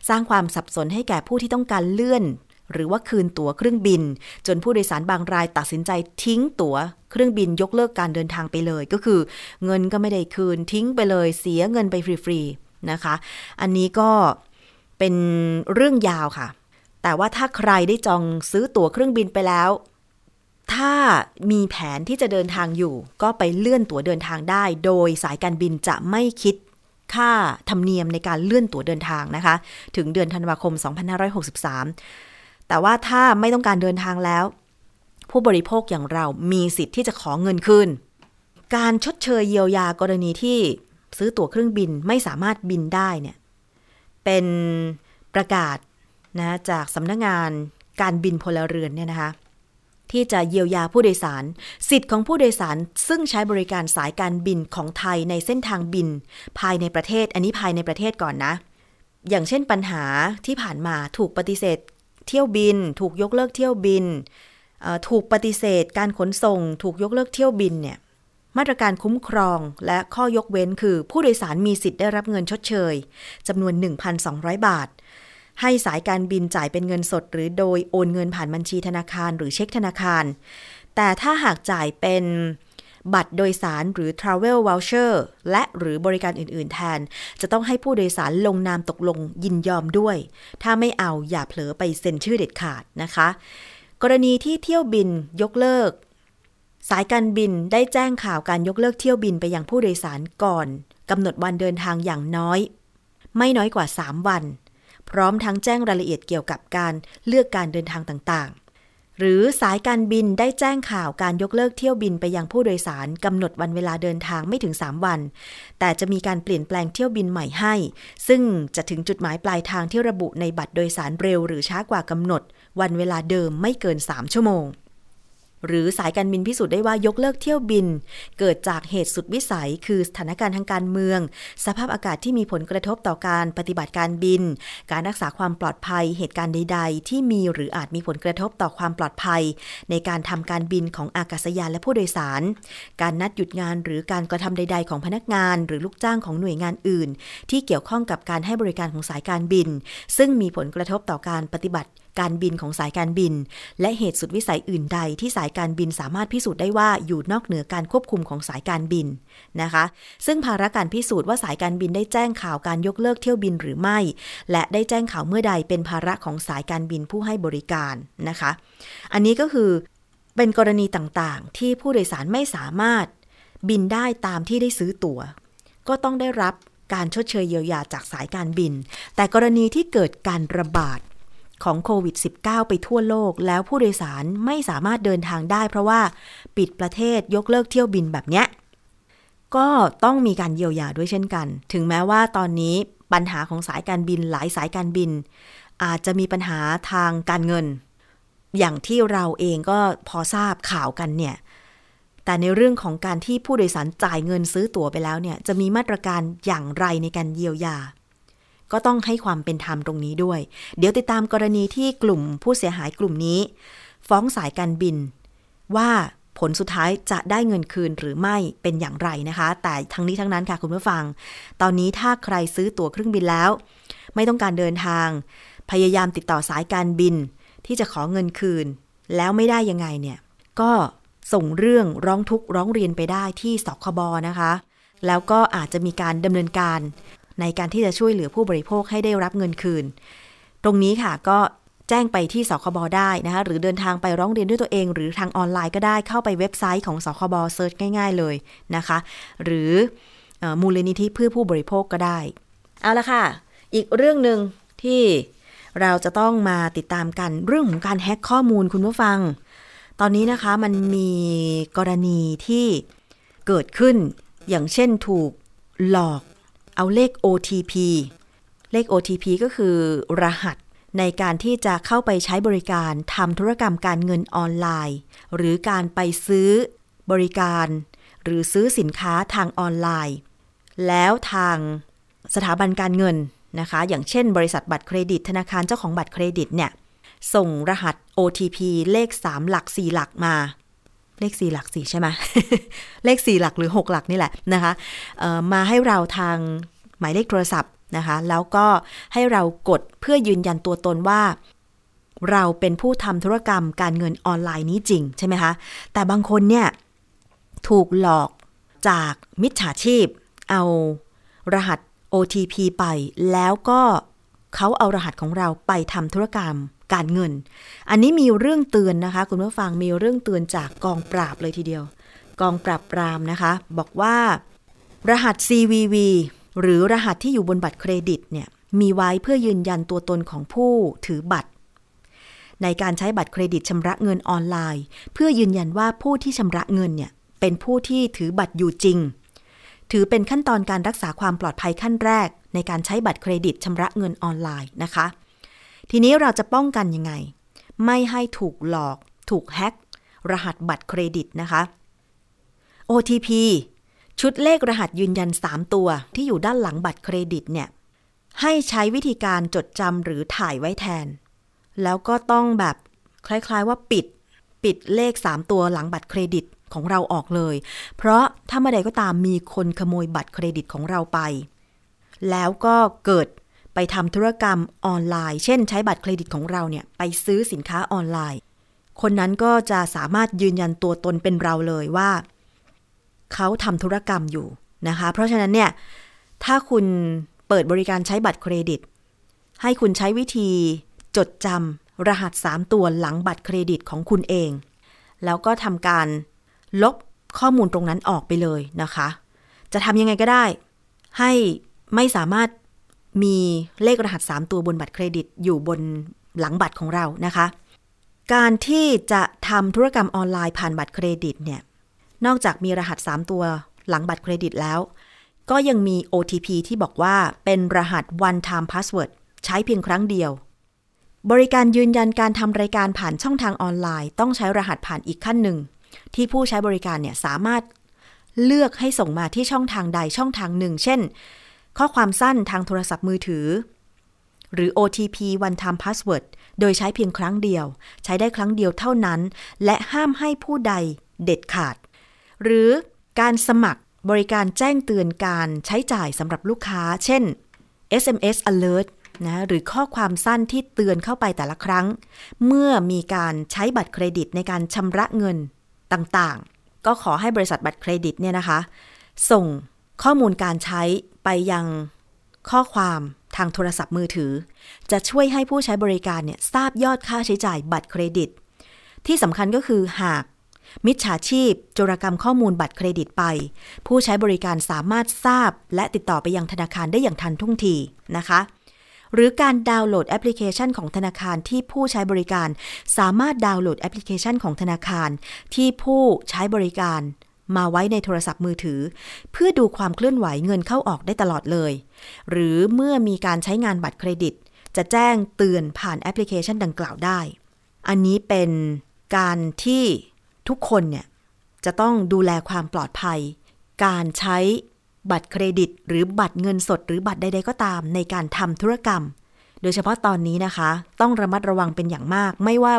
สร้างความสับสนให้แก่ผู้ที่ต้องการเลื่อน หรือว่าคืนตั๋วเครื่องบิน จนผู้โดยสารบางรายตัดสินใจทิ้งตั๋วเครื่องบินยกเลิกการเดินทางไปเลย ก็คือเงินก็ไม่ได้คืนทิ้งไปเลย เสียเงินไปฟรีๆนะคะ อันนี้ก็เป็นเรื่องยาวค่ะ แต่ว่าถ้าใครได้จองซื้อตั๋วเครื่องบินไปแล้ว ถ้ามีแผนที่จะเดินทางอยู่ ก็ไปเลื่อนตั๋วเดินทางได้ โดยสายการบินจะไม่คิดค่าธรรมเนียมในการเลื่อนตั๋วเดินทางนะคะ ถึงเดือนธันวาคม 2563 แต่ว่าถ้าไม่ต้องการเดินทางแล้ว ผู้บริโภคอย่างเรามีสิทธิ์ที่จะขอเงินคืน การชดเชยเยียวยากรณีที่ซื้อตั๋วเครื่องบินไม่สามารถบินได้เนี่ย เป็นประกาศนะจากสำนักงงานการบินพลเรือนเนี่ยนะคะที่จะเยียวยาผู้โดยสาร สิทธิ์ของผู้โดยสารซึ่งใช้บริการสายการบินของไทยในเส้นทางบิน ภายในประเทศ อันนี้ภายในประเทศก่อนนะ อย่างเช่นปัญหาที่ผ่านมาถูกปฏิเสธ เที่ยวบิน ถูกยกเลิกเที่ยวบิน ถูกปฏิเสธ การขนส่ง ถูกยกเลิกเที่ยวบินเนี่ยมาตรการคุ้มครองและข้อยกเว้นคือ ผู้โดยสารมีสิทธิ์ได้รับเงินชดเชยจำนวน 1,200 บาท ให้สายการบินจ่ายเป็นเงินสด หรือโดยโอนเงินผ่านบัญชีธนาคารหรือเช็คธนาคาร แต่ถ้าหากจ่ายเป็น บัตรโดยสารหรือ Travel Voucher และหรือบริการอื่น ๆ แทน จะต้องให้ผู้โดยสารลงนามตกลงยินยอมด้วย ถ้าไม่เอาอย่าเผลอไปเซ็นชื่อเด็ดขาดนะคะ กรณีที่เที่ยวบินยกเลิก สายการบินได้แจ้งข่าวการยกเลิกเที่ยวบินไปยังผู้โดยสารก่อนกำหนดวันเดินทางอย่างน้อย ไม่น้อยกว่า 3 วัน พร้อมทั้งแจ้งรายละเอียดเกี่ยวกับการเลือกการเดินทางต่างๆ หรือสายการบินได้แจ้งข่าวการยกเลิกเที่ยวบินไปยังผู้โดยสารกำหนดวันเวลาเดินทางไม่ถึง 3 วัน แต่จะมีการเปลี่ยนแปลงเที่ยวบินใหม่ให้ ซึ่งจะถึงจุดหมายปลายทางที่ระบุในบัตรโดยสารเร็วหรือช้ากว่ากำหนด วันเวลาเดิมไม่เกิน 3 ชั่วโมง หรือสายการบินพิสูจน์ได้ว่ายกเลิกเที่ยวบิน เกิดจากเหตุสุดวิสัย คือสถานการณ์ทางการเมือง สภาพอากาศที่มีผลกระทบต่อการปฏิบัติการบิน การรักษาความปลอดภัย เหตุการณ์ใด ๆ ที่มีหรืออาจมีผลกระทบต่อความปลอดภัย ในการทำการบินของอากาศยานและผู้โดยสาร การนัดหยุดงานหรือการกระทำใด ๆ ของพนักงาน หรือลูกจ้างของหน่วยงานอื่น ที่เกี่ยวข้องกับการให้บริการของสายการบิน ซึ่งมีผลกระทบต่อการปฏิบัติ การบินของสายการบิน และเหตุสุดวิสัยอื่นใดที่สายการบินสามารถพิสูจน์ได้ว่าอยู่นอกเหนือการควบคุมของสายการบินนะคะ ซึ่งภาระการพิสูจน์ว่าสายการบินได้แจ้งข่าวการยกเลิกเที่ยวบินหรือไม่ และได้แจ้งข่าวเมื่อใดเป็นภาระของสายการบินผู้ให้บริการนะคะ อันนี้ก็คือเป็นกรณีต่างๆ ที่ผู้โดยสารไม่สามารถบินได้ตามที่ได้ซื้อตัว๋ว ก็ต้องได้รับการชดเชยเยียวยาจากสายการบิน แต่กรณีที่เกิดการระบาด ของโควิด -19 ไปทั่วโลก แล้วผู้โดยสารไม่สามารถเดินทางได้เพราะว่าปิดประเทศยกเลิกเที่ยวบินแบบเนี้ยก็ต้องมีการเยียวยาด้วยเช่นกัน ถึงแม้ว่าตอนนี้ปัญหาของสายการบินหลายสายการบิน อาจจะมีปัญหาทางการเงิน อย่างที่เราเองก็พอทราบข่าวกันเนี่ย แต่ในเรื่องของการที่ผู้โดยสารจ่ายเงินซื้อตั๋วไปแล้วเนี่ย จะมีมาตรการอย่างไรในการเยียวยา ก็ต้องให้ความเป็นธรรมตรงนี้ด้วย เดี๋ยวติดตามกรณีที่กลุ่มผู้เสียหายกลุ่มนี้ ฟ้องสายการบิน ว่าผลสุดท้ายจะได้เงินคืนหรือไม่เป็นอย่างไรนะคะ แต่ทั้งนี้ทั้งนั้นค่ะคุณผู้ฟัง ตอนนี้ถ้าใครซื้อตั๋วเครื่องบินแล้ว ไม่ต้องการเดินทาง พยายามติดต่อสายการบิน ที่จะขอเงินคืน แล้วไม่ได้ยังไงเนี่ยก็ส่งเรื่องร้องทุกข์ร้องเรียนไปได้ที่สคบนะคะ แล้วก็อาจจะมีการดำเนินการ ในการที่จะช่วยเหลือผู้บริโภคให้ได้รับเงินคืน ตรงนี้ค่ะก็แจ้งไปที่สคบได้นะคะหรือเดินทางไปร้องเรียนด้วยตัวเอง หรือทางออนไลน์ก็ได้เข้าไปเว็บไซต์ของสคบ search ง่าย ๆ เลยนะคะ หรือมูลนิธิเพื่อผู้บริโภคก็ได้ เอาละค่ะ อีกเรื่องหนึ่งที่เราจะต้องมาติดตามกันเรื่องของการแฮ็กข้อมูลคุณผู้ฟัง ตอนนี้นะคะมันมีกรณีที่เกิดขึ้นอย่างเช่นถูกหลอก เอาเลข OTP เลข OTP ก็คือรหัสในการที่จะเข้าไปใช้บริการทำธุรกรรมการเงินออนไลน์ หรือการไปซื้อบริการ หรือซื้อสินค้าทางออนไลน์ แล้วทางสถาบันการเงินนะคะ อย่างเช่น บริษัทบัตรเครดิต ธนาคารเจ้าของบัตรเครดิตเนี่ยส่งรหัส OTP เลข 3 หลัก 4 หลักมา เลข4หลัก4ใช่ไหมเลข4หลักหรือ 6 หลักนี่แหละนะคะมาให้เราทางหมายเลขโทรศัพท์นะคะ แล้วก็ให้เรากดเพื่อยืนยันตัวตนว่าเราเป็นผู้ทำธุรกรรมการเงินออนไลน์นี้จริงใช่ไหมคะ แต่บางคนเนี่ยถูกหลอกจากมิจฉาชีพ เอารหัส OTP ไป แล้วก็เขาเอารหัสของเราไปทำธุรกรรม การเงิน อันนี้มีเรื่องเตือนนะคะ คุณผู้ฟังมีเรื่องเตือนจากกองปราบเลยทีเดียว กองปราบปรามนะคะ บอกว่า รหัส CVV หรือรหัสที่อยู่บนบัตรเครดิตเนี่ยมีไว้เพื่อยืนยันตัวตนของผู้ถือบัตร ในการใช้บัตรเครดิตชำระเงินออนไลน์ เพื่อยืนยันว่าผู้ที่ชำระเงินเนี่ยเป็นผู้ที่ถือบัตรอยู่จริง ถือเป็นขั้นตอนการรักษาความปลอดภัยขั้นแรก ในการใช้บัตรเครดิตชำระเงินออนไลน์นะคะ ทีนี้เราจะป้องกันยังไง ไม่ให้ถูกหลอก ถูกแฮ็กรหัสบัตรเครดิตนะคะ OTP ชุดเลขรหัสยืนยัน 3 ตัวที่อยู่ด้านหลังบัตรเครดิตเนี่ย ให้ใช้วิธีการจดจำหรือถ่ายไว้แทน แล้วก็ต้องแบบคล้ายๆว่าปิด ปิดเลข 3 ตัวหลังบัตรเครดิตของเราออกเลย เพราะถ้าเมื่อใดก็ตามมีคนขโมยบัตรเครดิตของเราไป แล้วก็เกิด ไปทำธุรกรรมออนไลน์ เช่น ใช้บัตรเครดิตของเราเนี่ยไปซื้อสินค้าออนไลน์ คนนั้นก็จะสามารถยืนยันตัวตนเป็นเราเลยว่า เขาทำธุรกรรมอยู่นะคะ เพราะฉะนั้นเนี่ยถ้าคุณเปิดบริการใช้บัตรเครดิต ให้คุณใช้วิธีจดจำรหัส 3 ตัวหลังบัตรเครดิตของคุณเอง แล้วก็ทำการลบข้อมูลตรงนั้นออกไปเลยนะคะ จะทำยังไงก็ได้ ให้ไม่สามารถ มีเลขรหัส 3 ตัวบนบัตรเครดิตอยู่บนหลังบัตรของเรานะคะ การที่จะทำธุรกรรมออนไลน์ผ่านบัตรเครดิตเนี่ย นอกจากมีรหัส 3 ตัวหลังบัตรเครดิตแล้ว ก็ยังมี OTP ที่บอกว่าเป็นรหัส one time password ใช้เพียงครั้งเดียว บริการยืนยันการทำรายการผ่านช่องทางออนไลน์ ต้องใช้รหัสผ่านอีกขั้นหนึ่ง ที่ผู้ใช้บริการเนี่ยสามารถเลือกให้ส่งมาที่ช่องทางใดช่องทางหนึ่ง เช่น ข้อความสั้นทางโทรศัพท์มือถือ หรือ OTP one time password โดยใช้เพียงครั้งเดียว ใช้ได้ครั้งเดียวเท่านั้น และห้ามให้ผู้ใดเด็ดขาด หรือการสมัครบริการแจ้งเตือนการใช้จ่ายสำหรับลูกค้า เช่น SMS alert นะหรือข้อความสั้นที่เตือนเข้าไปแต่ละครั้ง เมื่อมีการใช้บัตรเครดิตในการชำระเงินต่างๆ ก็ขอให้บริษัทบัตรเครดิตเนี่ยนะคะ ส่งข้อมูลการใช้ไปยังข้อความทางโทรศัพท์มือถือ จะช่วยให้ผู้ใช้บริการเนี่ยทราบยอดค่าใช้จ่ายบัตรเครดิต ที่สำคัญก็คือหากมิจฉาชีพโจรกรรมข้อมูลบัตรเครดิตไป ผู้ใช้บริการสามารถทราบ และติดต่อไปยังธนาคารได้อย่างทันท่วงทีนะคะ หรือการดาวน์โหลดแอปพลิเคชันของธนาคารที่ผู้ใช้บริการ สามารถดาวน์โหลดแอปพลิเคชันของธนาคาร ที่ผู้ใช้บริการ มาไว้ในโทรศัพท์มือถือ เพื่อดูความเคลื่อนไหวเงินเข้าออกได้ตลอดเลย หรือเมื่อมีการใช้งานบัตรเครดิต จะแจ้งเตือนผ่านแอปพลิเคชันดังกล่าวได้ อันนี้เป็นการที่ทุกคนเนี่ยจะต้องดูแลความปลอดภัย การใช้บัตรเครดิต หรือบัตรเงินสด หรือบัตรใดๆก็ตาม ในการทำธุรกรรม โดยเฉพาะตอนนี้นะคะ ต้องระมัดระวังเป็นอย่างมาก ไม่ว่า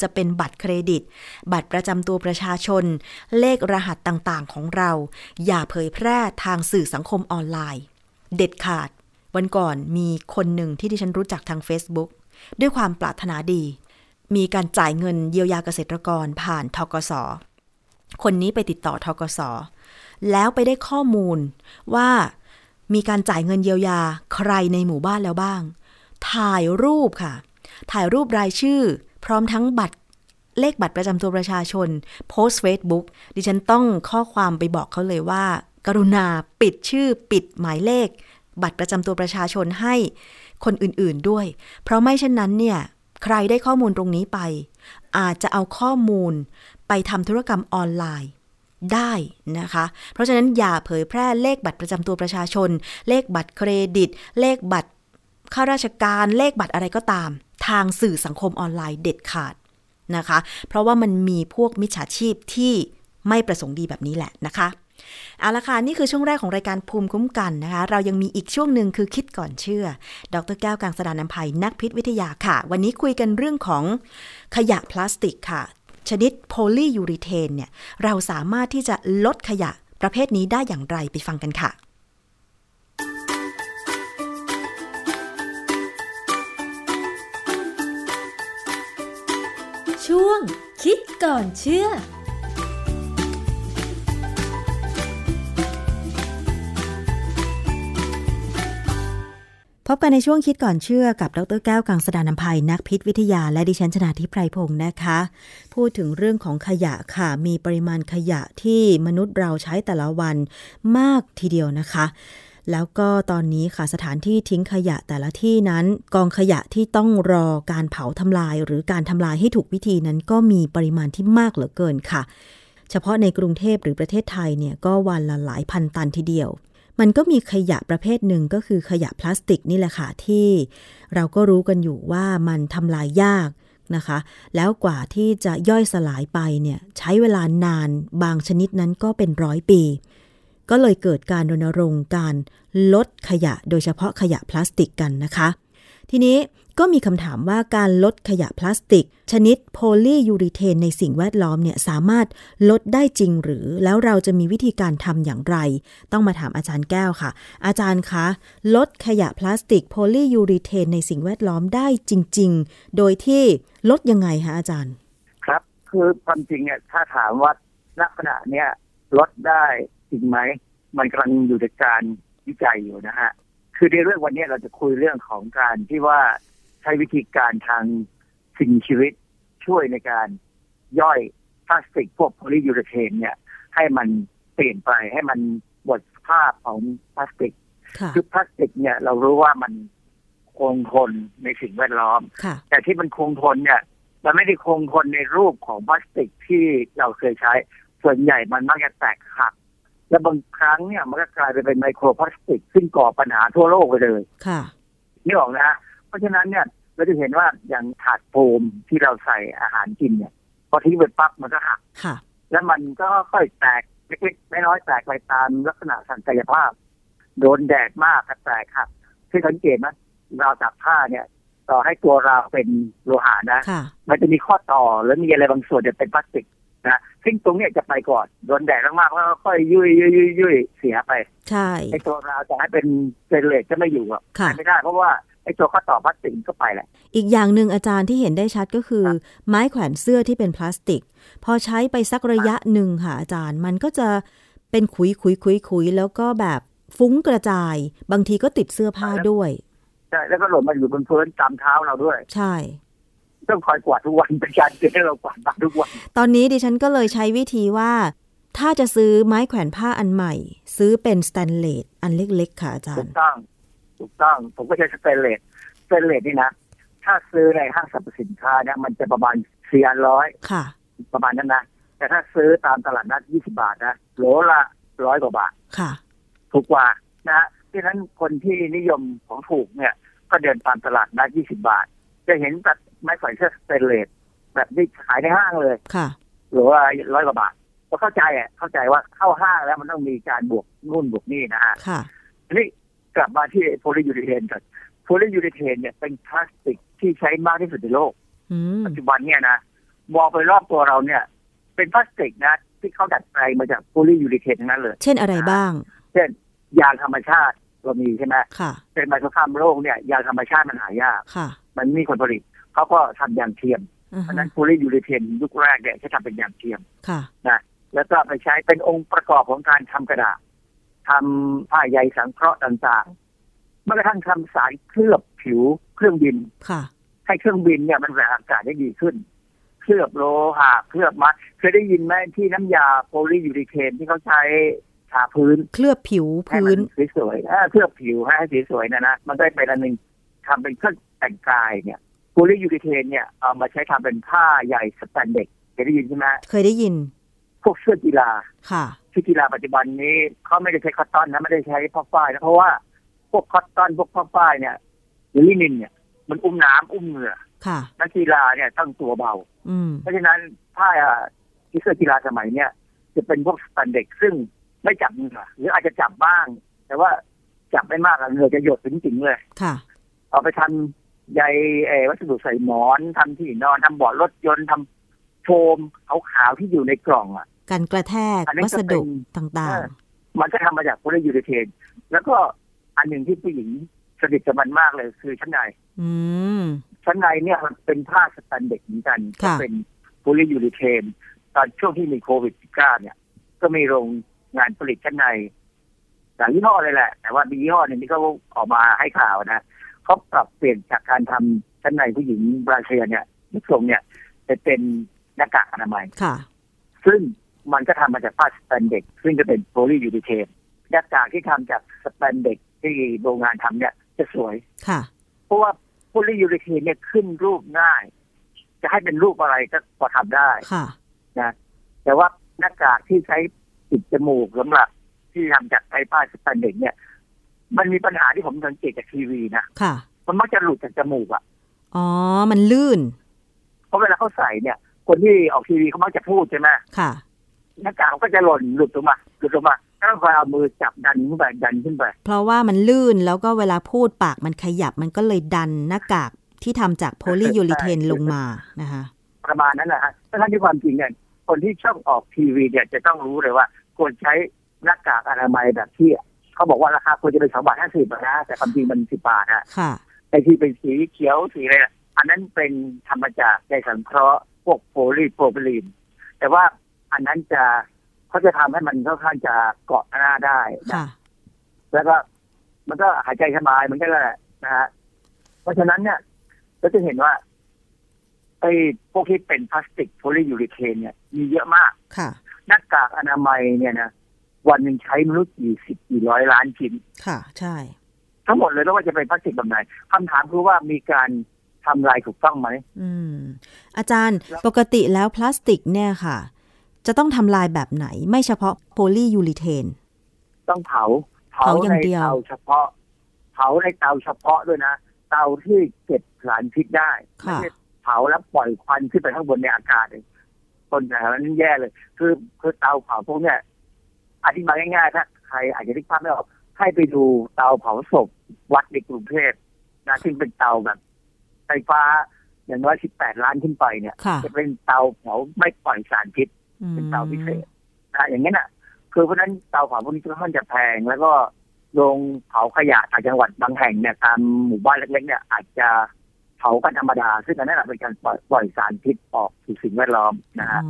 จะเป็นบัตรเครดิต บัตรประจำตัวประชาชน เลขรหัสต่างๆ ของเรา อย่าเผยแพร่ทางสื่อสังคมออนไลน์ เด็ดขาด วันก่อนมีคนหนึ่งที่ดิฉันรู้จักทาง Facebook ด้วยความปรารถนาดี มีการจ่ายเงินเยียวยาเกษตรกรผ่านทกส คนนี้ไปติดต่อทกส แล้วไปได้ข้อมูลว่ามีการจ่ายเงินเยียวยาใครในหมู่บ้านแล้วบ้าง ถ่ายรูปค่ะ ถ่ายรูปรายชื่อ พร้อมทั้งบัตรเลขบัตรประจำตัวประชาชน โพสต์เฟซบุ๊กดิฉันต้องข้อความไปบอกเขาเลยว่า กรุณาปิดชื่อปิดหมายเลข บัตรประจำตัวประชาชนให้คนอื่นๆด้วย เพราะไม่เช่นนั้นเนี่ย ใครได้ข้อมูลตรงนี้ไป อาจจะเอาข้อมูลไปทำธุรกรรมออนไลน์ได้นะคะ เพราะฉะนั้นอย่าเผยแพร่เลขบัตรประจำตัวประชาชน เลขบัตรเครดิต เลขบัตร ข้าราชการเลขบัตรอะไรก็ตาม ทางสื่อสังคมออนไลน์เด็ดขาดนะคะ เพราะว่ามันมีพวกมิจฉาชีพที่ไม่ประสงค์ดีแบบนี้แหละนะคะเอาละค่ะนี่คือช่วงแรกของรายการภูมิคุ้มกันนะคะ เรายังมีอีกช่วงหนึ่งคือคิดก่อนเชื่อ ดรแก้วกังสดานนภัยนักพิษวิทยาค่ะ วันนี้คุยกันเรื่องของขยะพลาสติกค่ะ ชนิดโพลียูริเทนเนี่ย เราสามารถที่จะลดขยะประเภทนี้ได้อย่างไรไปฟังกันค่ะ ช่วง คิดก่อนเชื่อพบกันในช่วงคิดก่อนเชื่อกับ ดรแก้วกังสดานนภัยนักพิษวิทยา และดิฉันชนาทิพไพรพงศ์นะคะ พูดถึงเรื่องของขยะค่ะ มีปริมาณขยะที่มนุษย์เราใช้แต่ละวันมากทีเดียวนะคะ แล้วก็ตอนนี้ค่ะสถานที่ทิ้งขยะแต่ละที่นั้น กองขยะที่ต้องรอการเผาทำลาย หรือการทำลายให้ถูกวิธีนั้นก็มีปริมาณที่มากเหลือเกินค่ะ เฉพาะในกรุงเทพหรือประเทศไทยเนี่ยก็วันละหลายพันตันทีเดียว มันก็มีขยะประเภทหนึ่งก็คือขยะพลาสติกนี่แหละค่ะที่ เราก็รู้กันอยู่ว่ามันทำลายยากนะคะ แล้วกว่าที่จะย่อยสลายไปเนี่ยใช้เวลานานบางชนิดนั้นก็เป็นร้อยปี ก็เลยเกิดการรณรงค์การลดขยะโดยเฉพาะขยะพลาสติกกันนะคะ ทีนี้ก็มีคำถามว่าการลดขยะพลาสติก ชนิดโพลียูริเทนในสิ่งแวดล้อมเนี่ยสามารถลดได้จริงหรือ แล้วเราจะมีวิธีการทำอย่างไร ต้องมาถามอาจารย์แก้วค่ะ อาจารย์คะ ลดขยะพลาสติกโพลียูริเทนในสิ่งแวดล้อมได้จริง ๆ โดยที่ลดยังไงคะอาจารย์ ครับ คือความจริงเนี่ยถ้าถามว่าณขณะเนี้ยลดได้ จริงไหม มันกำลังอยู่ในการวิจัยอยู่นะฮะ คือในเรื่องวันนี้เราจะคุยเรื่องของการที่ว่าใช้วิธีการทางสิ่งชีวิตช่วยในการย่อยพลาสติกพวกโพลียูเรเทนเนี่ยให้มันเปลี่ยนไปให้มันหมดสภาพของพลาสติกค่ะคือพลาสติกเนี่ยเรารู้ว่ามันคงทนในสิ่งแวดล้อมค่ะแต่ที่มันคงทนเนี่ยมันไม่ได้คงทนในรูปของพลาสติกที่เราเคยใช้ ส่วนใหญ่มันมักจะแตกหัก และบางครั้งเนี่ยมันก็กลายไปเป็นไมโครพลาสติก ซึ่งก่อปัญหาทั่วโลกไปเลยค่ะนี่ออกนะเพราะฉะนั้นเนี่ยเราจะเห็นว่าอย่างถาดโฟมที่เราใส่อาหารกินเนี่ยพอทิ้งไปปั๊บมันก็หักค่ะแล้วมันก็ค่อยแตกเล็กๆน้อยๆแตกไปตามลักษณะทางกายภาพ โดนแดดมากก็แตกครับที่สังเกตไหมราวตากผ้าเนี่ย ต่อให้ตัวราวเป็นโลหะนะค่ะมันจะมีข้อต่อแล้วมีอะไรบางส่วนจะเป็นพลาสติกนะ ซึ่งตรงเนี้ยจะไปก่อนโดนแดดมากๆแล้วก็ค่อยยุ่ยยุ่ยยุ่ยยุ่ยเสียไป ใช่ไอ้ตัวราวจะให้เป็นเซนเลตจะไม่อยู่อะค่ะไม่ได้เพราะว่าไอ้ตัวข้อต่อพลาสติกก็ไปแหละ อีกอย่างหนึ่งอาจารย์ที่เห็นได้ชัดก็คือ ไม้แขวนเสื้อที่เป็นพลาสติก พอใช้ไปสักระยะหนึ่งค่ะอาจารย์ มันก็จะเป็นขุยขุยขุยขุยแล้วก็แบบฟุ้งกระจาย บางทีก็ติดเสื้อผ้าด้วย ใช่ แล้วก็หล่นมาอยู่บนพื้นตามเท้าเราด้วย ใช่ ต้องคอยกวาดทุกวันเป็นการเตือนให้เรากวาดบ้านทุกวัน ตอนนี้ดิฉันก็เลยใช้วิธีว่า ถ้าจะซื้อไม้แขวนผ้าอันใหม่ ซื้อเป็นสแตนเลสอันเล็กๆค่ะอาจาถูรกย์ต้อง ถูกต้อง ผมก็ใช้สเตนเลสสเตนเลสนี่นะ ถ้าซื้อในห้างสรรพสินค้าเนี่ยมันจะประมาณสี่ร้อยค่ะ ประมาณนั้นนะ แต่ถ้าซื้อตามตลาดนัดยี่สิบาทนะโหลละร้อยกว่าบาท ค่ะ ถูกกว่านะฮะดังนั้นคนที่นิยมของถูกเนี่ย ก็เดินตามตลาดนัดยี่สิบาท จะเห็นแบบ ไม้แขวนเสื้อสเตนเลสแบบที่ขายในห้างเลยค่ะ หรือว่าร้อยกว่าบาทก็เข้าใจอะเข้าใจว่าเข้าห้างแล้วมันต้องมีการบวกนู่นบวกนี่นะฮะค่ะทีนี้กลับมาที่โพลียูริเทนก่อนโพลียูริเทนเนี่ยเป็นพลาสติกที่ใช้มากที่สุดในโลกอืมปัจจุบันเนี่ยนะมองไปรอบตัวเราเนี่ย เป็นพลาสติกนะที่เขาดัดแปลงมาจากโพลียูริเทนทั้งนั้นเลย เช่นอะไรบ้าง เช่น ยางธรรมชาติเรามีใช่ไหมค่ะเป็นไมโครข้ามโลกเนี่ยยางธรรมชาติมันหายากค่ะมันไมมีคนผลิต เขาก็ทำยางเทียมอือเพราะฮึฉะนั้นโพลียูริเทนยุคแรกเนี่ยใช้ทำเป็นยางเทียมค่ะนะแล้วก็ไปใช้เป็นองค์ประกอบของการทำกระดาษทำผ้าใยสังเคราะห์ต่างๆแม้กระทั่งทำสารเคลือบผิวเครื่องบินค่ะให้เครื่องบินเนี่ยมันแหวกอากาศได้ดีขึ้น เคลือบโลหะเคลือบวัสดุเคยได้ยินไหมที่น้ำยาโพลียูริเทนที่เขาใช้ทาพื้น เคลือบผิวให้พื้มันนสวยๆเออเคลือบผิวให้ให้สวยๆนะนะมันได้เป็นอันหนึ่งทำเป็นเครื่องแต่งกายเนี่ย โพลียูริเทนเนี่ยเอามาใช้ทำเป็นผ้าใยสแปนเด็กซ์เคยได้ยินใช่ไหมเคยได้ยิน พวกเสื้อกีฬาค่ะที่กีฬาปัจจุบันนี้เขาไม่ได้ใช้คอตตอนนะไม่ได้ใช้ผ้าฝ้ายนะเพราะว่าพวกคอตตอนพวกผ้าฝ้ายเนี่ยหรือลินินเนี่ย มันอุ้มน้ำอุ้มเหงื่อค่ะนักกีฬาเนี่ยต้องตัวเบา อืมเพราะฉะนั้นผ้าที่เสื้อกีฬาสมัยเนี่ยจะเป็นพวกสแตนเด็กซึ่งไม่จับเหงื่อหรืออาจจะจับบ้าง แต่ว่าจับไม่มากอะเหงื่อจะหยดถึงจริงๆเลยค่ะ เอาไปทำ ใยเออวัสดุใส่หมอนทำที่นอนทำเบาะรถยนต์ทำโฟมขาวๆที่อยู่ในกล่องอะกันกระแทกอันนี้จะเป็นวัสดุต่างๆเออมันก็ทำมาจากโพลียูริเทน แล้วก็อันหนึ่งที่ผู้หญิงสนิทกับมันมากเลยคือชั้นในๆอืมชั้นในเนี่ยมันเป็นผ้าสแปนเด็กซ์เหมือนกันก็ค่ะเป็นโพลียูริเทน ตอนช่วงที่มีโควิด -19 เนี่ย ก็มีโรงงานผลิตชั้นในหลายยี่ห้อเลยแหละ แต่ว่ามียี่ห้อหนึ่งที่เขาออกมาให้ข่าวนะ เขาปรับเปลี่ยนจากการทำชั้นในผู้หญิงบราเซียเนี่ยยุคทรงเนี่ยจะเป็นหน้ากากอนามัยค่ะ ซึ่งมันก็ทำมาจากผ้าสแตนเด็ก ซึ่งจะเป็นโพลียูริเทนหน้ากากที่ทำจากสแปนเด็กที่โรงงานทำเนี่ยจะสวยค่ะ เพราะว่าโพลียูริเทนเนี่ยขึ้นรูปง่าย จะให้เป็นรูปอะไรก็พอทำได้ค่ะนะแต่ว่าหน้ากากที่ใช้ปิดจมูกสำหรับที่ทำจากไอ้ผ้าสแปนเด็กเนี่ย มันมีปัญหาที่ผมสังเกตจากทีวีนะค่ะ มันมักจะหลุดจากจมูกอะอ๋อ มันลื่น เพราะเวลาเขาใส่เนี่ย คนที่ออกทีวีเขามักจะพูดใช่ไหมค่ะหน้ากากมันก็จะหล่นหลุดลงมาหลุดลงมาก็ต้องคอยเอามือจับดันขึ้นไปดันขึ้นไป เพราะว่ามันลื่นแล้วก็เวลาพูดปากมันขยับมันก็เลยดันหน้ากากที่ทำจากโพลียูริเทนลงมานะคะประมาณนั้นแหละฮะทั้งที่ความจริงเนี่ยคนที่ชอบออกทีวีเนี่ยจะต้องรู้เลยว่าควรใช้หน้ากากอนามัยแบบที่ เขาบอกว่าราคาควรจะเป็นสองบาทห้าสิบนะแต่ความจริงมันสิบบาทอะค่ะไอที่เป็นสีเขียวสีอะไรน่ะอันนั้นเป็นธรรมจากในสังเคราะห์พวกโพลีโพรพิลีนแต่ว่าอันนั้นจะเขาจะทำให้มันค่อนข้างจะเกาะหน้าได้นะค่ะแล้วก็มันก็หายใจสบายเหมันก็แหละนะฮะเพราะฉะนั้นเนี่ยเราจะเห็นว่าไอ้พวกที่เป็นพลาสติกโพลียูริเคนเนี่ย มีเยอะมากค่ะหน้ากากอนามัยเนี่ยนะ วันหนึ่งใช้มนุษย์กี่สิบกี่ร้อยล้านชิ้น ค่ะ ใช่ ทั้งหมดเลยไม่ว่าจะเป็นพลาสติกแบบไหนคำถามคือว่ามีการทำลายถูกต้องไหมอืม อาจารย์ปกติแล้วพลาสติกเนี่ยค่ะ จะต้องทำลายแบบไหน ไม่เฉพาะโพลียูริเทน ต้องเผา เผาอย่างในเดียวเตาเฉพาะ เผาในเตาเฉพาะด้วยนะ เตาที่เก็บสารพิษได้ไม่ค่ะใช่เผาแล้วปล่อยควันขึ้นไปข้างบนในอากาศเลยคนแถวนั้นแย่เลย คือคือเตาเผาพวกเนี้ย อธิบายง่ายๆถ้าใครอาจจะนึกภาพไม่ออกให้ไปดูเตาเผาศพวัดในกรุงเทพนะซึ่งเป็นเตาแบบไฟฟ้าอย่างน้อยสิบแปดล้านขึ้นไปเนี่ยค่ะจะเป็นเตาเผาไม่ปล่อยสารพิษอืมเป็นเตาพิเศษนะอย่างนี้นน่ะ คือเพราะฉะนั้นเตาเผาพวกนี้ค่อนข้างจะแพง แล้วก็โรงเผาขยะต่างจังหวัดบางแห่งเนี่ยตามหมู่บ้านเล็กๆเนี่ย อาจจะเผากันธรรมดา ซึ่งอันนั้นนะเป็นการปล่อยปล่อยสารพิษออกสู่สิ่งแวดล้อมนะฮะ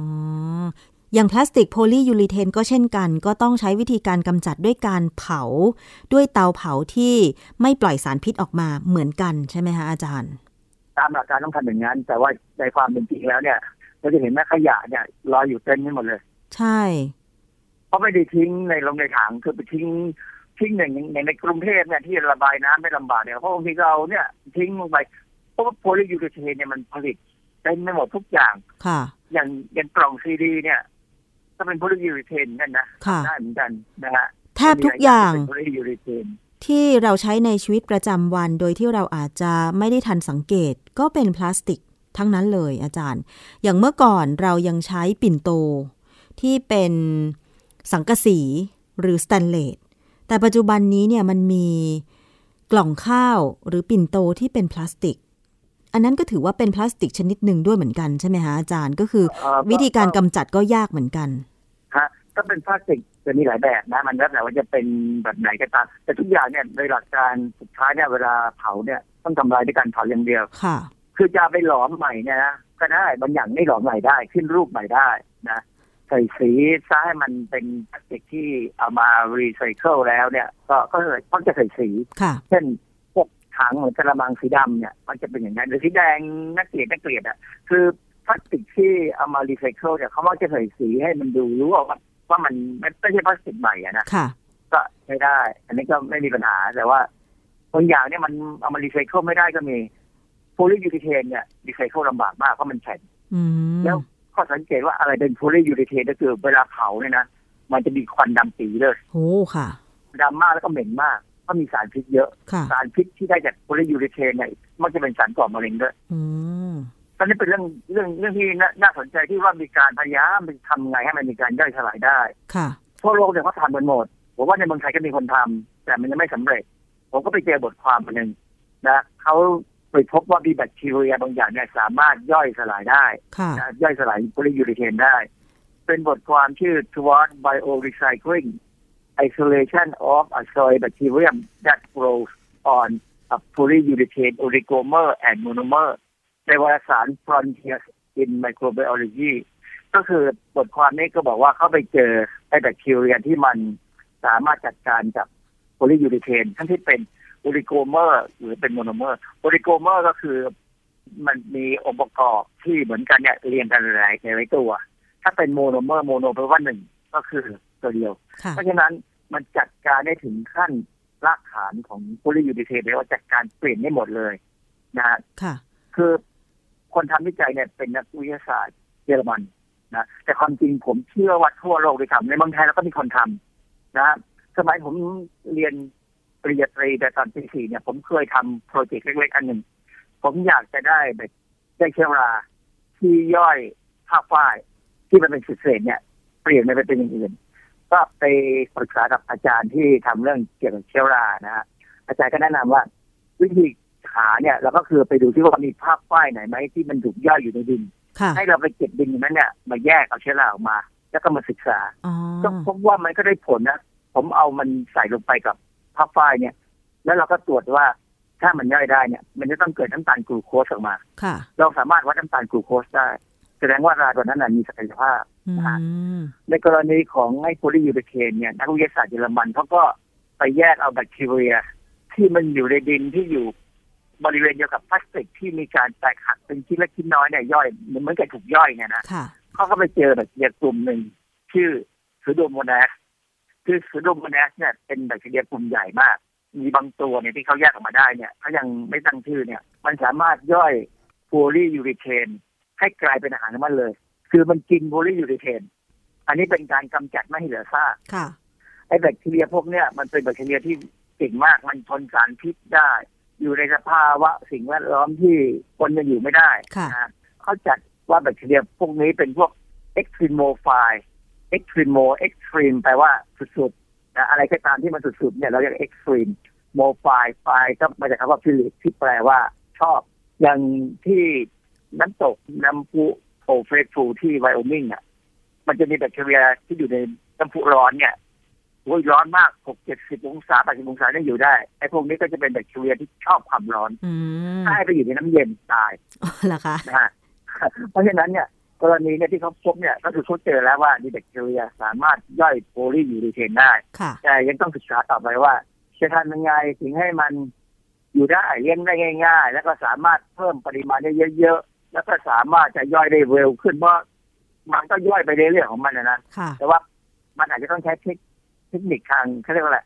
อ๋ออย่างพลาสติกโพลียูริเทนก็เช่นกัน ก็ต้องใช้วิธีการกำจัดด้วยการเผา ด้วยเตาเผาที่ไม่ปล่อยสารพิษออกมาเหมือนกันใช่ไหมคะอาจารย์ ตามหลักการต้องทำอย่างนั้น แต่ว่าในความเป็นจริงแล้วเนี่ยเราจะเห็นแม่ขยะเนี่ยลอยอยู่เต็มไปหมดเลย ใช่ เพราะไม่ได้ทิ้งในลงในถังคือไปทิ้งทิ้งอย่างอย่างในกรุงเทพเนี่ยที่ระบายน้ำไม่ลำบากเนี่ยเพราะบางทีเราเนี่ยทิ้งลงไปเพราะว่าโพลียูริเทนเนี่ยมันผลิตเต็มไปหมดทุกอย่าง ค่ะ อย่างอย่างกล่องซีดีเนี่ย ก็เป็นโพลียูริเทนนั่นนะค่ะได้เหมือนกันนะฮะแทบทุกอย่างเป็นโพลียูริเทนที่เราใช้ในชีวิตประจำวัน โดยที่เราอาจจะไม่ได้ทันสังเกตก็เป็นพลาสติกทั้งนั้นเลยอาจารย์ อย่างเมื่อก่อนเรายังใช้ปิ่นโต ที่เป็นสังกะสีหรือสแตนเลสแต่ปัจจุบันนี้เนี่ยมันมีกล่องข้าวหรือปิ่นโตที่เป็นพลาสติก อันนั้นก็ถือว่าเป็นพลาสติกชนิดหนึ่งด้วยเหมือนกันใช่ไหมคะอาจารย์ก็คือเอ่อวิธีการกำจัดก็ยากเหมือนกัน ฮะก็เป็นพลาสติกจะมีหลายแบบนะ มันแล้วแต่ว่าจะเป็นแบบไหนก็ตามแต่ทุกอย่างเนี่ยโดยหลักการสุดท้ายเนี่ยเวลาเผาเนี่ยต้องทำลายด้วยการเผาอย่างเดียวค่ะ คือจะเอาไปหลอมใหม่เนี่ยนะก็ได้บางอย่างไม่หลอมใหม่ได้ ขึ้นรูปใหม่ได้นะใส่สีซะให้มันเป็นพลาสติกที่เอามารีไซเคิลแล้วเนี่ย ก็ก็เลยมักจะใส่สีค่ะเช่นพวกถังเหมือนกระมังสีดำเนี่ย มันจะเป็นอย่างนั้นหรือสีแดงนักเกลียดนักเกลียดอะคือ พลาสติกที่เอามารีไซเคิลเนี่ยเขามักจะใส่สีให้มันดูรู้ว่าว่ามันไม่ใช่พลาสติกใหม่อะนะค่ะก็ใช้ได้ อันนี้ก็ไม่มีปัญหาแต่ว่าบางอย่างเนี่ยมันเอามารีไซเคิลไม่ได้ก็มีโพลียูริเทนเนี่ยรีไซเคิลลำบากมากเพราะมันแข็งอืมแล้วข้อสังเกตว่าอะไรเป็นโพลียูริเทนก็คือเวลาเผาเนี่ยนะมันจะมีควันดำปี๋เลยโอ้ค่ะดำมากแล้วก็เหม็นมากเพราะมีสารพิษเยอะค่ะสารพิษที่ได้จากโพลียูริเทนเนี่ยมันจะเป็นสารก่อมะเร็งด้วย อืมตอนนี้เป็นเรื่องเรื่องเรื่องที่น่าน่าสนใจที่ว่ามีการพยายามทำไงให้มันมีการย่อยสลายได้ค่ะทั่วโลกเนี่ยเขาทำกันหมดผมว่าในเมืองไทยก็มีคนทำแต่มันยังไม่สำเร็จ ผมก็ไปเจอบทความอันหนึ่งนะเขาไปพบว่ามีแบคทีเรียบางอย่างเนี่ยสามารถย่อยสลายได้ค่ะนะย่อยสลายโพลียูริเทนได้ เป็นบทความชื่อ Toward Biorecycling Isolation of a Soil Bacterium that Grows on a Polyurethane Oligomer and Monomer ในวารสาร Frontiers in Microbiology ก็คือบทความนี้ก็บอกว่าเขาไปเจอไอ้แบคทีเรียที่มันสามารถจัดการกับโพลียูริเทนทั้งที่เป็นโอลิโกเมอร์หรือเป็นโมโนเมอร์โอลิโกเมอร์ก็คือมันมีองค์ประกอบที่เหมือนกันเนี่ยเรียงกันหลายหลายตัว ถ้าเป็นโมโนเมอร์โมโนแปลว่าหนึ่งก็คือตัวเดียวค่ะเพราะฉะนั้นมันจัดการได้ถึงขั้นรากฐานของโพลียูริเทนเลยว่าจัดการเปลี่ยนได้หมดเลยนะฮะค่ะคือ คนทำวิจัยเนี่ยเป็นนักวิทยาศาสตร์เยอรมันนะแต่ความจริงผมเชื่อว่าทั่วโลกเลยทำในเมืองไทยเราก็มีคนทำนะสมัยผมเรียนปริญญาตรีแต่ตอนปีสี่เนี่ย ผมเคยทำโปรเจกต์เล็กๆอันหนึ่งผมอยากจะได้แบบได้เชื้อราที่ย่อยผ้าฝ้ายที่มันเป็นเศษเนี่ย เปลี่ยนไปเป็นอย่างอื่นก็ไปปรึกษากับอาจารย์ที่ทำเรื่องเกี่ยวกับเชื้อรานะฮะอาจารย์ก็แนะนำว่า วิธี หาเนี่ยเราก็คือไปดูที่ว่ามีภาพฝ้ายไหนไหมที่มันถูกย่อยอยู่ในดินค่ะให้เราไปเก็บดินตรงนั้นเนี่ยมาแยกเอาเชื้อราออกมา แล้วก็มาศึกษาอ๋อก็พบว่ามันก็ได้ผลนะผมเอามันใส่ลงไปกับภาพฝ้ายเนี่ย แล้วเราก็ตรวจว่าถ้ามันย่อยได้เนี่ย มันจะต้องเกิดน้ำตาลกลูโคสออกมาค่ะเราสามารถวัดน้ำตาลกลูโคสได้ แสดงว่าราตัวนั้นนะมีศักยภาพอืมในกรณีของไอ้โพลียูเรเคนเนี่ยนักวิทยาศาสตร์เยอรมันเขาก็ไปแยกเอาแบคทีเรียที่มันอยู่ในดินที่อยู่ บริเวณเดียวกับพลาสติกที่มีการแตกหักเป็นชิ้นเล็กชิ้นน้อยเนี่ยย่อยเหมือนกับถูกย่อยเนี่ยนะค่ะเขาก็ไปเจอแบคทีเรียกลุ่มหนึ่งชื่อซูโดโมนาสคือซูโดโมนาสเนี่ยเป็นแบคทีเรียกลุ่มใหญ่มาก มีบางตัวเนี่ยที่เขาแยกออกมาได้เนี่ยเขายังไม่ตั้งชื่อเนี่ย มันสามารถย่อยโพลียูริเทนให้กลายเป็นอาหารของมันเลย คือมันกินโพลียูริเทนอันนี้เป็นการกำจัดไม่ให้เหลือซากค่ะไอ้แบคทีเรียพวกเนี้ยมันเป็นแบคทีเรียที่เก่งมากมันทนสารพิษได้ อยู่ในสภาวะสิ่งแวดล้อมที่คนจะอยู่ไม่ได้ค่ะนะเขาจัดว่าแบคทีเรียพวกนี้เป็นพวก extremophile extremo extreme แปลว่าสุดๆนะอะไรก็ตามที่มันสุดๆเนี่ยเราเรียก extreme mophile phile ก็มาจากคำว่า philic ที่แปลว่าชอบ อย่างที่น้ำตกน้ำพุโอเฟรฟูที่ไวโอมิงอะมันจะมีแบคทีเรียที่อยู่ในน้ำพุร้อนเนี่ย โอ้ยร้อนมากหกเจ็ดสิบองศาแปดสิบองศาเนี่ยอยู่ได้ ไอ้พวกนี้ก็จะเป็นแบคทีเรียที่ชอบความร้อนอืมถ้าให้ไปอยู่ในน้ำเย็นตายอ๋อเหรอคะนะฮะเพราะฉะนั้นเนี่ยกรณีเนี่ยที่เขาพบเนี่ยก็คือเขาเจอแล้วว่ามีแบคทีเรียสามารถย่อยโพลียูริเทนได้ค่ะแต่ยังต้องศึกษาต่อไปว่า จะทำยังไงถึงให้มันอยู่ได้เลี้ยงได้ง่าย ๆ แล้วก็สามารถเพิ่มปริมาณได้เยอะๆ แล้วก็สามารถจะย่อยได้เร็วขึ้นเพราะมันก็ย่อยไปเรื่อยๆของมันนะนะค่ะแต่ว่ามันอาจจะต้องใช้เทค เทคนิคทางเขาเรียกว่าอะไร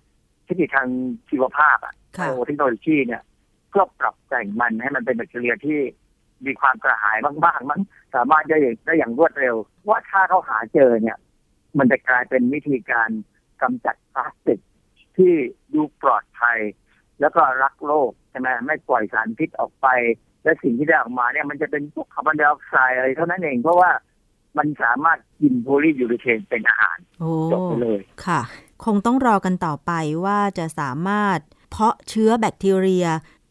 เทคนิคทางชีวภาพอะค่ะไบโอเทคโนโลยีเนี่ยเพื่อปรับแต่งมันให้มันเป็นแบคทีเรียที่มีความกระหายมากๆมันสามารถได้อย่างได้อย่างรวดเร็ว ว่าถ้าเขาหาเจอเนี่ย มันจะกลายเป็นวิธีการกำจัดพลาสติกที่ดูปลอดภัย แล้วก็รักโลกใช่ไหมไม่ปล่อยสารพิษออกไป และสิ่งที่ได้ออกมาเนี่ย มันจะเป็นพวกคาร์บอนไดออกไซด์อะไรเท่านั้นเองเพราะว่ามันสามารถกินโพลียูริเทนเป็นอาหารโอ้จบไปเลยค่ะ คงต้องรอกันต่อไปว่าจะสามารถเพาะเชื้อแบคทีเรีย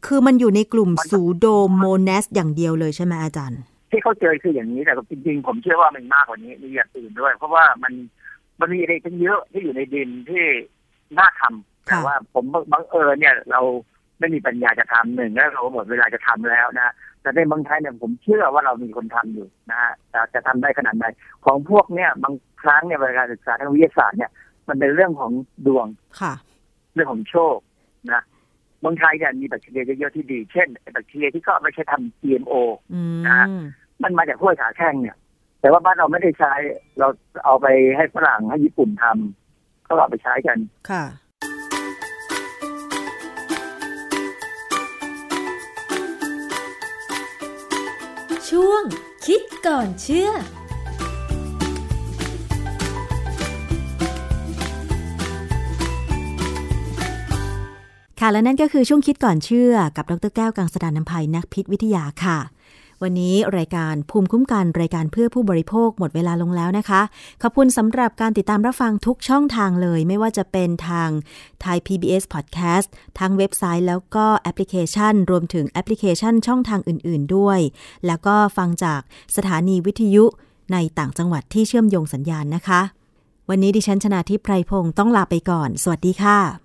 คือมันอยู่ในกลุ่มซูโดโมน a สอย่างเดียวเลยใช่ไหมอาจารย์ ที่เขาเจอคืออย่างนี้แต่จริงๆผมเชื่อว่ามันมากกว่านี้มีอย่างอื่นด้วย เพราะว่ามันมันมีอะไรตั้งเยอะที่อยู่ในดินที่น่าทำค่ะแต่ว่าผมบังเอิญเนี่ย เราไม่มีปัญญาจะทำหนึ่งแล้วเราหมดเวลาจะทำแล้วนะแต่ในเมืองไทยเนี่ยผมเชื่อว่าเรามีคนทำอยู่นะฮะแต่จะทำได้ขนาดไหนของพวกเนี่ยบางครั้งเนี่ยเวลาการศึกษาทางวิทยาศาสตร์เนี่ย มันเป็นเรื่องของดวงค่ะ เรื่องของโชคนะเมืองไทยเนี่ยมีแบคทีเรียเยอะๆที่ดี เช่นแบคทีเรียที่ก็ไม่ใช่ทำ GMO อืนะมมันมาจากห้วยขาแข้งเนี่ย แต่ว่าบ้านเราไม่ได้ใช้ เราเอาไปให้ฝรั่งให้ญี่ปุ่นทำก็เอาไปใช้กันค่ะช่วงคิดก่อนเชื่อ ค่ะ และนั่นก็คือช่วงคิดก่อนเชื่อกับดรแก้วกังสดานนภัยนักพิษวิทยาค่ะ วันนี้รายการภูมิคุ้มกันรายการเพื่อผู้บริโภคหมดเวลาลงแล้วนะคะ ขอบคุณสำหรับการติดตามรับฟังทุกช่องทางเลย ไม่ว่าจะเป็นทาง Thai PBS Podcast ทางเว็บไซต์แล้วก็แอปพลิเคชัน รวมถึงแอปพลิเคชันช่องทางอื่น ๆ ด้วย แล้วก็ฟังจากสถานีวิทยุในต่างจังหวัดที่เชื่อมโยงสัญญาณนะคะ วันนี้ดิฉันชนาทิพไพรพงศ์ต้องลาไปก่อน สวัสดีค่ะ